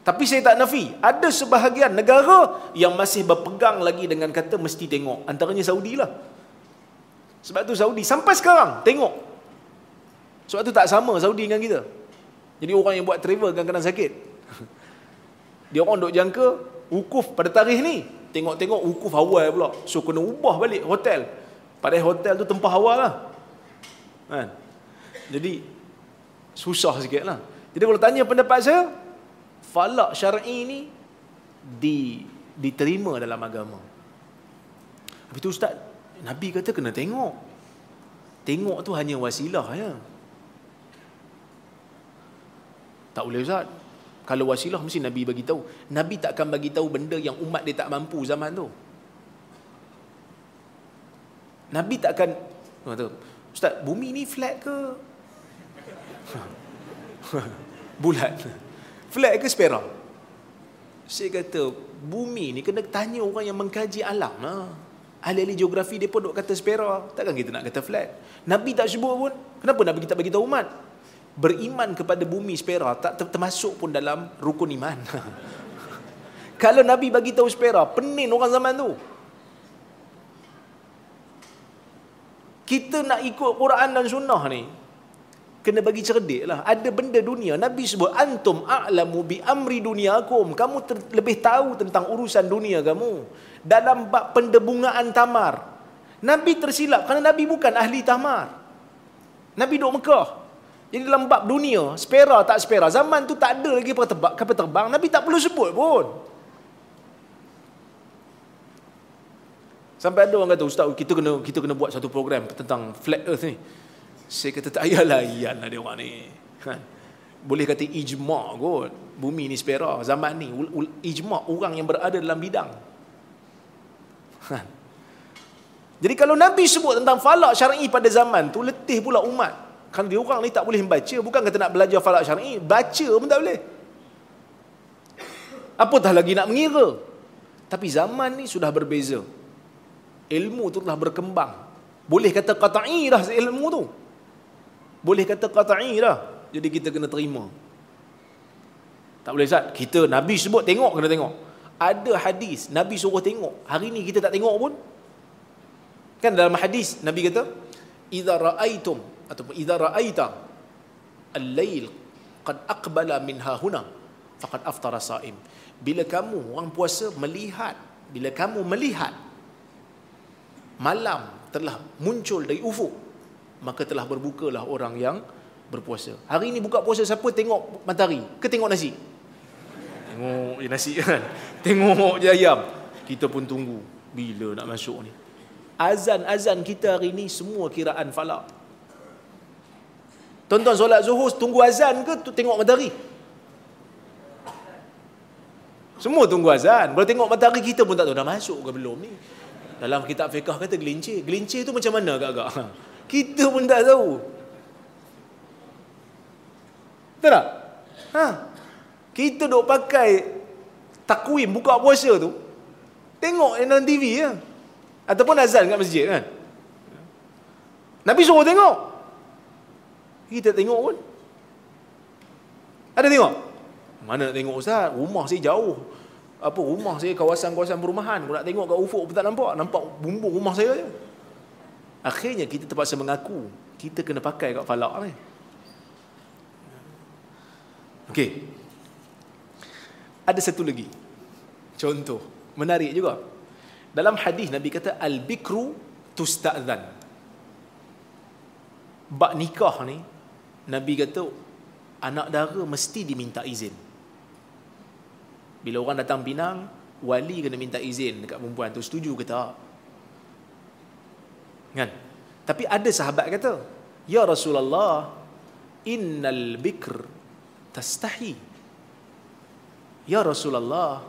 Tapi saya tak nafi ada sebahagian negara yang masih berpegang lagi dengan kata mesti tengok. Antaranya Saudi lah. Sebab tu Saudi sampai sekarang tengok. Sebab tu tak sama Saudi dengan kita. Jadi orang yang buat travel kadang-kadang sakit. [LAUGHS] Dia orang duk jangka wukuf pada tarikh ni. Tengok-tengok wukuf awal pula. So kena ubah balik hotel. Pada hotel tu tempah awal lah. Kan? Jadi susah sikit lah. Jadi kalau tanya pendapat saya falak syar'i ni di, diterima dalam agama. Tapi tu ustaz Nabi kata kena tengok. Tengok tu hanya wasilah ya. Tak boleh ustaz kalau wasilah mesti Nabi bagi tahu. Nabi takkan bagi tahu benda yang umat dia tak mampu zaman tu. Nabi takkan kata, Ustaz, bumi ni flat ke? [LAUGHS] Bulat. Flat ke spera? Saya kata, bumi ni kena tanya orang yang mengkaji alam lah. Ahli-ahli geografi dia pun duk kata spera. Takkan kita nak kata flat. Nabi tak sebut pun. Kenapa Nabi kita bagi tahu umat? Beriman kepada bumi spera tak termasuk pun dalam rukun iman. [LAUGHS] Kalau Nabi bagi tahu spera, pening orang zaman tu. Kita nak ikut Quran dan sunnah ni, kena bagi cerdik lah. Ada benda dunia, Nabi sebut, Antum a'lamu bi amri duniakum. Kamu ter- lebih tahu tentang urusan dunia kamu. Dalam bab pendebungaan tamar. Nabi tersilap kerana Nabi bukan ahli tamar. Nabi duduk Mekah. Jadi dalam bab dunia, spera tak spera, zaman tu tak ada lagi terbang, kapal terbang, Nabi tak perlu sebut pun. Sampai ada orang kata, Ustaz, kita kena kita kena buat satu program tentang flat earth ni. Saya kata, tak payahlah, iyalah dia orang ni. Ha. Boleh kata ijma' kot. Bumi ni spera, zaman ni. Ijma' orang yang berada dalam bidang. Ha. Jadi kalau Nabi sebut tentang falak syar'i pada zaman tu, letih pula umat. Kan dia orang ni tak boleh membaca, bukan kata nak belajar falak syar'i, baca pun tak boleh. Apatah lagi nak mengira. Tapi zaman ni sudah berbeza. Ilmu tu telah berkembang. Boleh kata qata'i dah ilmu tu. Boleh kata qata'i dah. Jadi kita kena terima. Tak boleh Ustaz. Kita Nabi sebut tengok kena tengok. Ada hadis Nabi suruh tengok. Hari ni kita tak tengok pun. Kan dalam hadis Nabi kata, "Idza ra'aitum ataupun idza ra'aita al-lail qad aqbala minha huna faqad aftara sa'im." Bila kamu orang puasa melihat, bila kamu melihat malam telah muncul dari ufuk, maka telah berbukalah orang yang berpuasa. Hari ini buka puasa siapa tengok matahari ke tengok nasi? Tengok je nasi kan. [LAUGHS] Tengok je ayam. Kita pun tunggu bila nak masuk ni. Azan-azan kita hari ni semua kiraan falak. Tonton solat zuhur tunggu azan ke tu tengok matahari? Semua tunggu azan. Kalau tengok matahari kita pun tak tahu dah masuk ke belum ni. Dalam kitab fiqah kata gelincir. Gelincir tu macam mana agak-agak? [LAUGHS] Kita pun tak tahu. Betul tak? Ha? Kita duk pakai takwim buka puasa tu. Tengok dalam TV ya. Ataupun azan kat masjid kan. Nabi suruh tengok. Kita tengok pun. Ada tengok? Mana nak tengok Ustaz? Rumah saya jauh. Apa rumah saya kawasan-kawasan perumahan. Kalau nak tengok kat ufuk pun tak nampak. Nampak bumbung rumah saya je. Akhirnya kita terpaksa mengaku. Kita kena pakai kat falak ni. Okey. Ada satu lagi. Contoh. Menarik juga. Dalam hadis Nabi kata al-bikru tusta'zan. Bak nikah ni Nabi kata anak dara mesti diminta izin. Bila orang datang pinang, wali kena minta izin dekat perempuan tu setuju ke tak? Kan? Tapi ada sahabat kata, "Ya Rasulullah, innal bikr tastahi." Ya Rasulullah,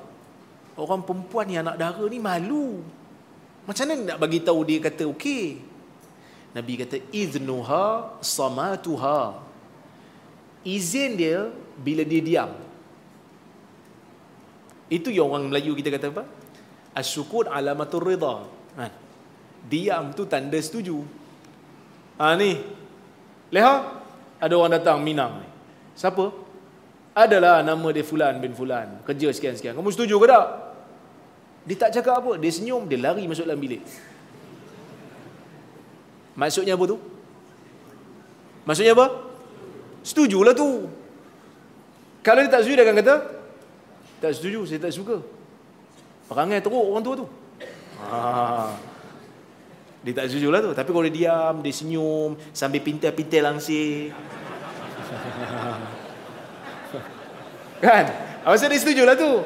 orang perempuan yang anak dara ni malu. Macam mana nak bagi tahu dia kata okey? Nabi kata iznuha samatuha. Izin dia bila dia diam. Itu yang orang Melayu kita kata apa? Asyukur alamatur rida. Ha. Diam tu tanda setuju. Ha ni. Leha ada orang datang Minang ni. Siapa? Adalah nama dia Fulan bin Fulan. Kerja sekian-sekian. Kamu setuju ke tak? Dia tak cakap apa. Dia senyum, dia lari masuk dalam bilik. Maksudnya apa tu? Maksudnya apa? Setujulah tu. Kalau dia tak setuju, dia akan kata, tak setuju, saya tak suka. Perangai teruk orang tua tu. Ha. Dia tak setuju lah tu. Tapi kalau dia diam, dia senyum, sambil pintai-pintai langsir. [LAUGHS] kan? Maksud dia setuju lah tu.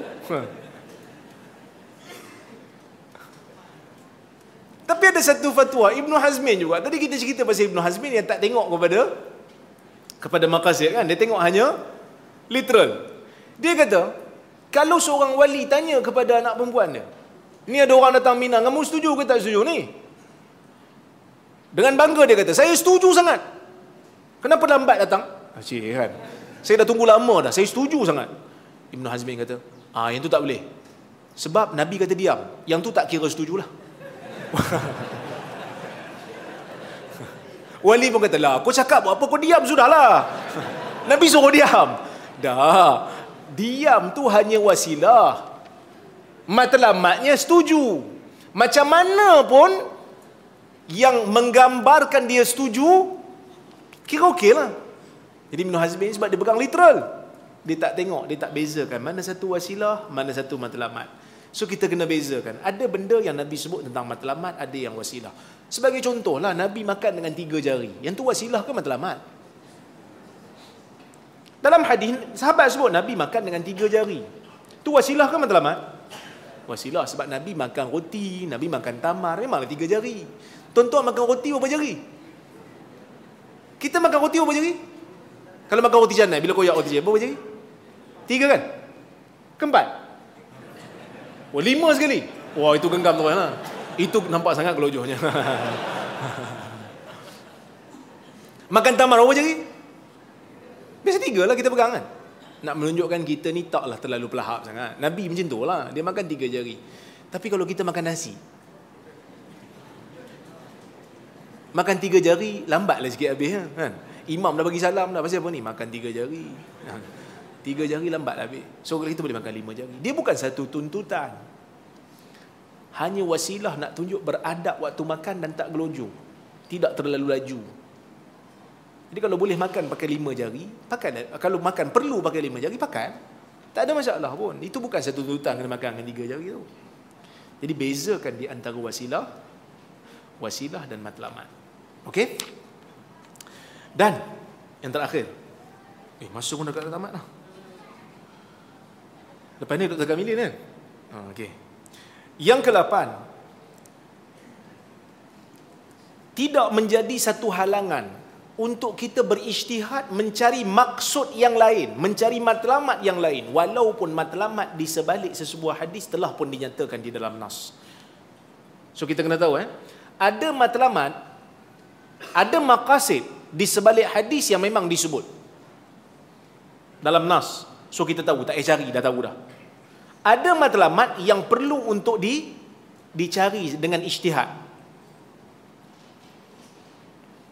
Tapi ada satu fatwa Ibnu Hazmin juga. Tadi kita cerita pasal Ibnu Hazmin yang tak tengok kepada kepada maqasid kan. Dia tengok hanya literal. Dia kata, kalau seorang wali tanya kepada anak perempuan dia, ni ada orang datang Minang, kamu setuju ke tak setuju ni? Dengan bangga dia kata, saya setuju sangat. Kenapa lambat datang? Cik kan. Saya dah tunggu lama dah, saya setuju sangat. Ibnu Hazmin kata, ah yang tu tak boleh. Sebab Nabi kata diam, yang tu tak kira setujulah. [LAUGHS] Wali pun kata lah, kau cakap apa, kau diam sudahlah. [LAUGHS] Nabi suruh diam. Dah, diam tu hanya wasilah. Matlamatnya setuju. Macam mana pun yang menggambarkan dia setuju, kira okey lah. Jadi Ibn Hazmi sebab dia pegang literal. Dia tak tengok, dia tak bezakan mana satu wasilah, mana satu matlamat. So kita kena bezakan. Ada benda yang Nabi sebut tentang matlamat, ada yang wasilah. Sebagai contoh lah, Nabi makan dengan tiga jari. Yang tu wasilah ke matlamat? Dalam hadis sahabat sebut Nabi makan dengan tiga jari. Tu wasilah ke matlamat? Wasilah sebab Nabi makan roti, Nabi makan tamar, memanglah tiga jari. Tuan-tuan makan roti berapa jari? Kita makan roti berapa jari? Kalau makan roti canai, bila koyak roti canai, berapa jari? Tiga kan? Keempat? Oh, lima sekali. Wah, itu genggam tuan lah. Itu nampak sangat gelojohnya. [LAUGHS] Makan tamar berapa jari? Biasa tiga lah kita pegang kan. Nak menunjukkan kita ni taklah terlalu pelahap sangat. Nabi macam tu lah. Dia makan tiga jari. Tapi kalau kita makan nasi, makan tiga jari, lambatlah sikit habis. Kan? Imam dah bagi salam dah. Pasal apa ni? Makan tiga jari. Ha. Tiga jari lambat habis. So kita boleh makan lima jari. Dia bukan satu tuntutan. Hanya wasilah nak tunjuk beradab waktu makan dan tak gelojoh. Tidak terlalu laju. Jadi kalau boleh makan pakai lima jari, pakai. Kalau makan perlu pakai lima jari, pakai. Tak ada masalah pun. Itu bukan satu tuntutan kena makan dengan tiga jari tu. Jadi bezakan di antara wasilah, wasilah dan matlamat. Okey? Dan yang terakhir. Eh, masuk pun dekat tamat lah. Lepas ni Dr. Kamilin kan? Ha, Okey. Yang ke-8. Tidak menjadi satu halangan untuk kita berijtihad mencari maksud yang lain, mencari matlamat yang lain walaupun matlamat di sebalik sesebuah hadis telah pun dinyatakan di dalam nas. So kita kena tahu eh, ada matlamat, ada maqasid di sebalik hadis yang memang disebut dalam nas. So kita tahu, tak payah cari, dah tahu dah. Ada matlamat yang perlu untuk di dicari dengan ijtihad.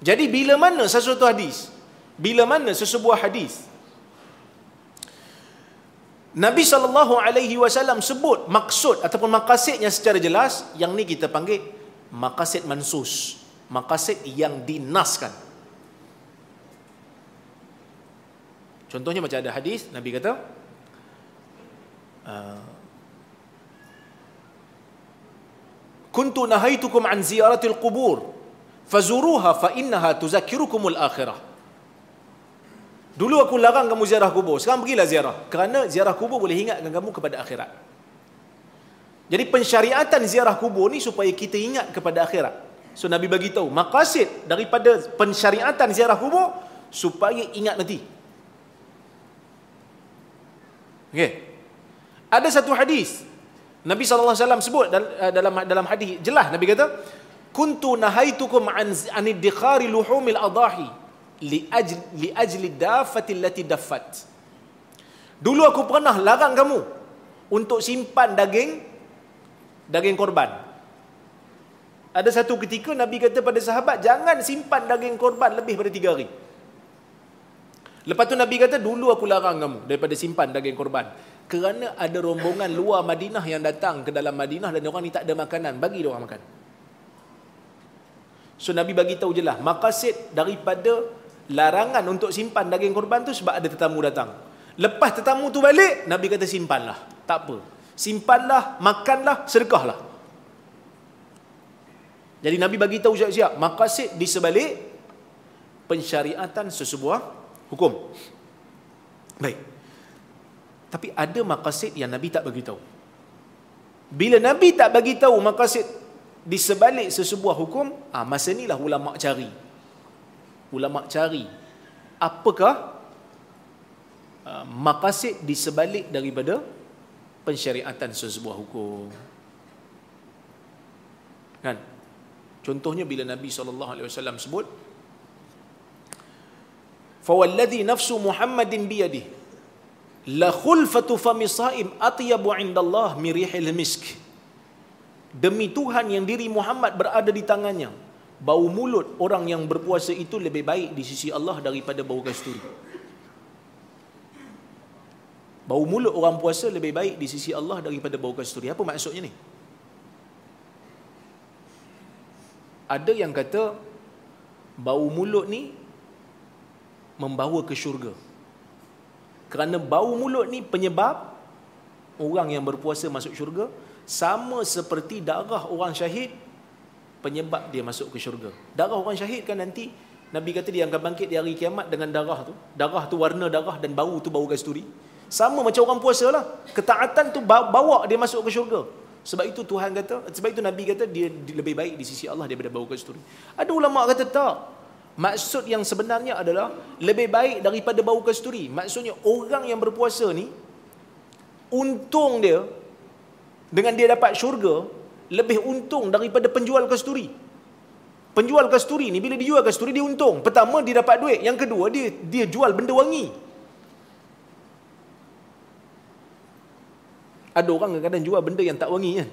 Jadi bila mana sesuatu hadis, bila mana sesebuah hadis Nabi sallallahu alaihi wasallam sebut maksud ataupun maqasidnya secara jelas, yang ni kita panggil maqasid mansus, maqasid yang dinaskan. Contohnya macam ada hadis Nabi kata Kuntu nahaitukum an ziyaratil qubur fazuruha fa innaha tuzakkirukumul akhirah. Dulu aku larang kamu ziarah kubur, sekarang pergilah ziarah kerana ziarah kubur boleh ingatkan kamu kepada akhirat. Jadi pensyariatan ziarah kubur ni supaya kita ingat kepada akhirat. So Nabi bagi tahu maqasid daripada pensyariatan ziarah kubur supaya ingat nanti. Okey. Ada satu hadis Nabi SAW sebut eh, dalam dalam hadis jelas Nabi kata kuntu nahaitukum an an idkhari luhumil adahi li ajli li ajli dafati allati daffat Dulu aku pernah larang kamu untuk simpan daging daging korban. Ada satu ketika Nabi kata pada sahabat jangan simpan daging korban lebih pada tiga hari. Lepas tu Nabi kata dulu aku larang kamu daripada simpan daging korban kerana ada rombongan luar Madinah yang datang ke dalam Madinah dan orang ni tak ada makanan, bagi dia orang makan. So Nabi bagi tahu jelah maqasid daripada larangan untuk simpan daging korban tu sebab ada tetamu datang. Lepas tetamu tu balik, Nabi kata simpanlah. Tak apa. Simpanlah, makanlah, sedekahlah. Jadi Nabi bagi tahu siap-siap maqasid di sebalik pensyariatan sesebuah hukum. Baik. Tapi ada maqasid yang Nabi tak bagi tahu. Bila Nabi tak bagi tahu maqasid di sebalik sesebuah hukum, ah masa inilah ulama cari. Ulama cari apakah uh, maqasid di sebalik daripada pensyariatan sesebuah hukum. Kan? Contohnya bila Nabi SAW sebut Fawalladhi nafsu Muhammadin biyadih la khulfatu fami saim atyabu indallah mirihil misk. Demi Tuhan yang diri Muhammad berada di tangannya bau mulut orang yang berpuasa itu lebih baik di sisi Allah daripada bau kasturi bau mulut orang puasa lebih baik di sisi Allah daripada bau kasturi apa maksudnya ni? Ada yang kata bau mulut ni membawa ke syurga kerana bau mulut ni penyebab orang yang berpuasa masuk syurga sama seperti darah orang syahid penyebab dia masuk ke syurga. Darah orang syahid kan nanti Nabi kata dia akan bangkit di hari kiamat dengan darah tu. Darah tu warna darah dan bau tu bau kasturi. Sama macam orang puasa lah. Ketaatan tu bawa dia masuk ke syurga. Sebab itu Tuhan kata, sebab itu Nabi kata dia lebih baik di sisi Allah daripada bau kasturi. Ada ulama kata tak. Maksud yang sebenarnya adalah lebih baik daripada bau kasturi. Maksudnya orang yang berpuasa ni untung dia dengan dia dapat syurga lebih untung daripada penjual kasturi. Penjual kasturi ni bila dia jual kasturi dia untung. Pertama dia dapat duit, yang kedua dia dia jual benda wangi. Ada orang kadang-kadang jual benda yang tak wangi kan.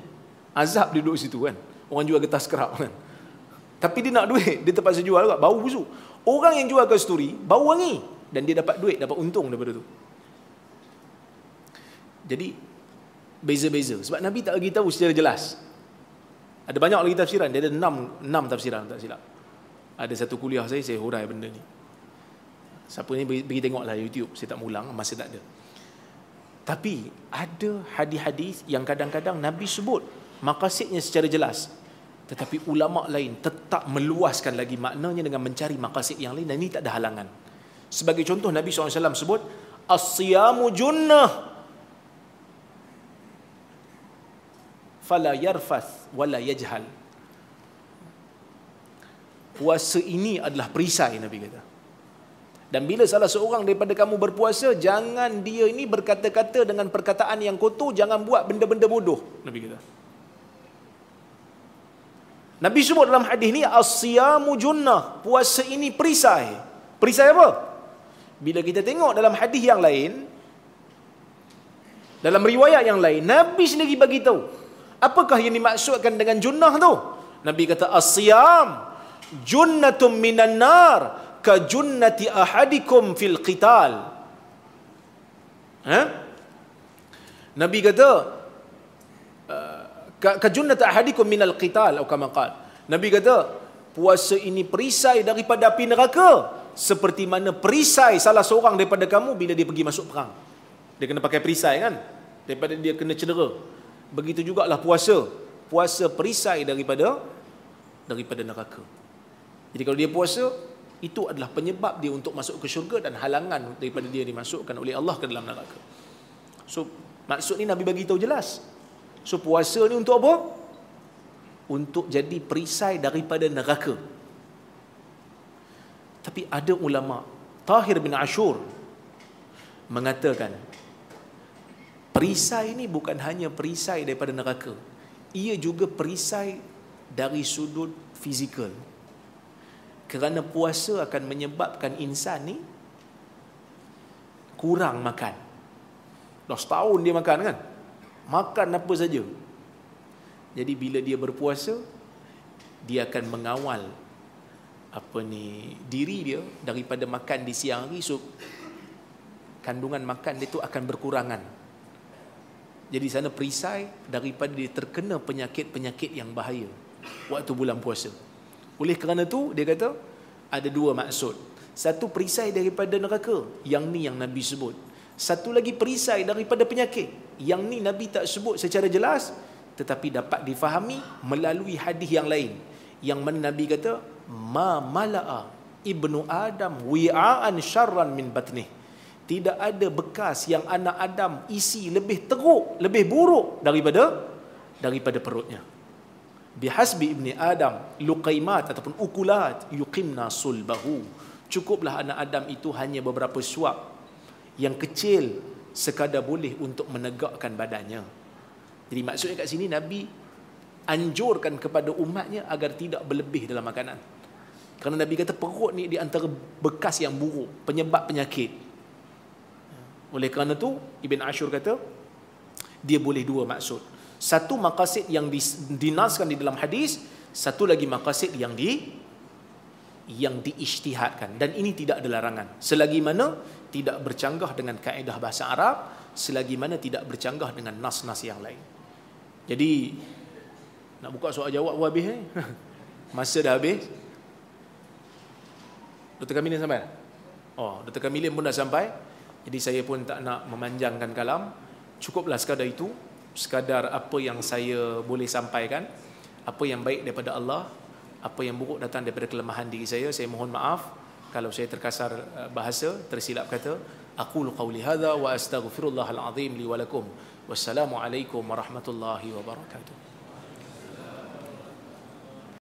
Azab dia duduk situ kan. Orang jual getah scrub kan. Tapi dia nak duit, dia terpaksa jual juga, bau busuk. Orang yang jual kasturi, bau wangi. Dan dia dapat duit, dapat untung daripada tu. Jadi, beza-beza. Sebab Nabi tak bagi tahu secara jelas. Ada banyak lagi tafsiran. Dia ada enam, enam tafsiran, tak silap. Ada satu kuliah saya, saya hurai benda ni. Siapa ni pergi tengoklah YouTube, saya tak mulang, masa tak ada. Tapi ada hadis-hadis yang kadang-kadang Nabi sebut makasidnya secara jelas. Tetapi ulama lain tetap meluaskan lagi maknanya dengan mencari makasid yang lain dan ini tak ada halangan. Sebagai contoh Nabi SAW sebut As-siyamu junnah. Fala yarfath wala yajhal. Puasa ini adalah perisai Nabi kata. Dan bila salah seorang daripada kamu berpuasa Jangan dia ini berkata-kata dengan perkataan yang kotor Jangan buat benda-benda bodoh Nabi kata Nabi sebut dalam hadis ni as-siyamu junnah, puasa ini perisai. Perisai apa? Bila kita tengok dalam hadis yang lain, dalam riwayat yang lain, Nabi sendiri bagi tahu apakah yang dimaksudkan dengan junnah tu? Nabi kata as-siyam junnatum minan nar ka junnati ahadikum fil qital. Ha? Nabi kata kajunnat ahadikum minal qital atau kama qal. Nabi kata puasa ini perisai daripada api neraka seperti mana perisai salah seorang daripada kamu bila dia pergi masuk perang. Dia kena pakai perisai kan? Daripada dia kena cedera. Begitu jugalah puasa. Puasa perisai daripada daripada neraka. Jadi kalau dia puasa itu adalah penyebab dia untuk masuk ke syurga dan halangan daripada dia dimasukkan oleh Allah ke dalam neraka. So maksud ni nabi bagi tahu jelas So puasa ni untuk apa? Untuk jadi perisai daripada neraka. Tapi ada ulama Tahir bin Ashur mengatakan perisai ini bukan hanya perisai daripada neraka. Ia juga perisai dari sudut fizikal. Kerana puasa akan menyebabkan insan ni kurang makan. Dah setahun dia makan kan? Makan apa saja. Jadi bila dia berpuasa, dia akan mengawal apa ni diri dia daripada makan di siang hari so kandungan makan dia tu akan berkurangan. Jadi sana perisai daripada dia terkena penyakit-penyakit yang bahaya waktu bulan puasa. Oleh kerana tu dia kata ada dua maksud. Satu perisai daripada neraka, yang ni yang Nabi sebut. Satu lagi perisai daripada penyakit. Yang ni Nabi tak sebut secara jelas tetapi dapat difahami melalui hadis yang lain. Yang mana Nabi kata ma malaa ibnu adam wi'an syarran min batnih. Tidak ada bekas yang anak Adam isi lebih teruk lebih buruk daripada daripada perutnya. Bihasbi ibni adam luqaimat ataupun ukulat yuqimna sulbahu. Cukuplah anak Adam itu hanya beberapa suap yang kecil sekadar boleh untuk menegakkan badannya. Jadi maksudnya kat sini Nabi anjurkan kepada umatnya agar tidak berlebih dalam makanan. Kerana Nabi kata perut ni di antara bekas yang buruk, penyebab penyakit. Oleh kerana tu Ibn Ashur kata dia boleh dua maksud. Satu maqasid yang dinaskan di dalam hadis, satu lagi maqasid yang di yang diisytihadkan dan ini tidak ada larangan. Selagi mana tidak bercanggah dengan kaedah bahasa Arab selagi mana tidak bercanggah dengan nas-nas yang lain. Jadi nak buka soal jawab pun habis eh? [LAUGHS] Masa dah habis. Dr. Kamilin sampai? Oh, Dr. Kamilin pun dah sampai. Jadi saya pun tak nak memanjangkan kalam. Cukuplah sekadar itu. Sekadar apa yang saya boleh sampaikan. Apa yang baik daripada Allah. Apa yang buruk datang daripada kelemahan diri saya. Saya mohon maaf kalau saya terkasar eh, bahasa tersilap kata aqulu qawli hadha wa astaghfirullahal azim li wa lakum. Wassalamu alaikum warahmatullahi wabarakatuh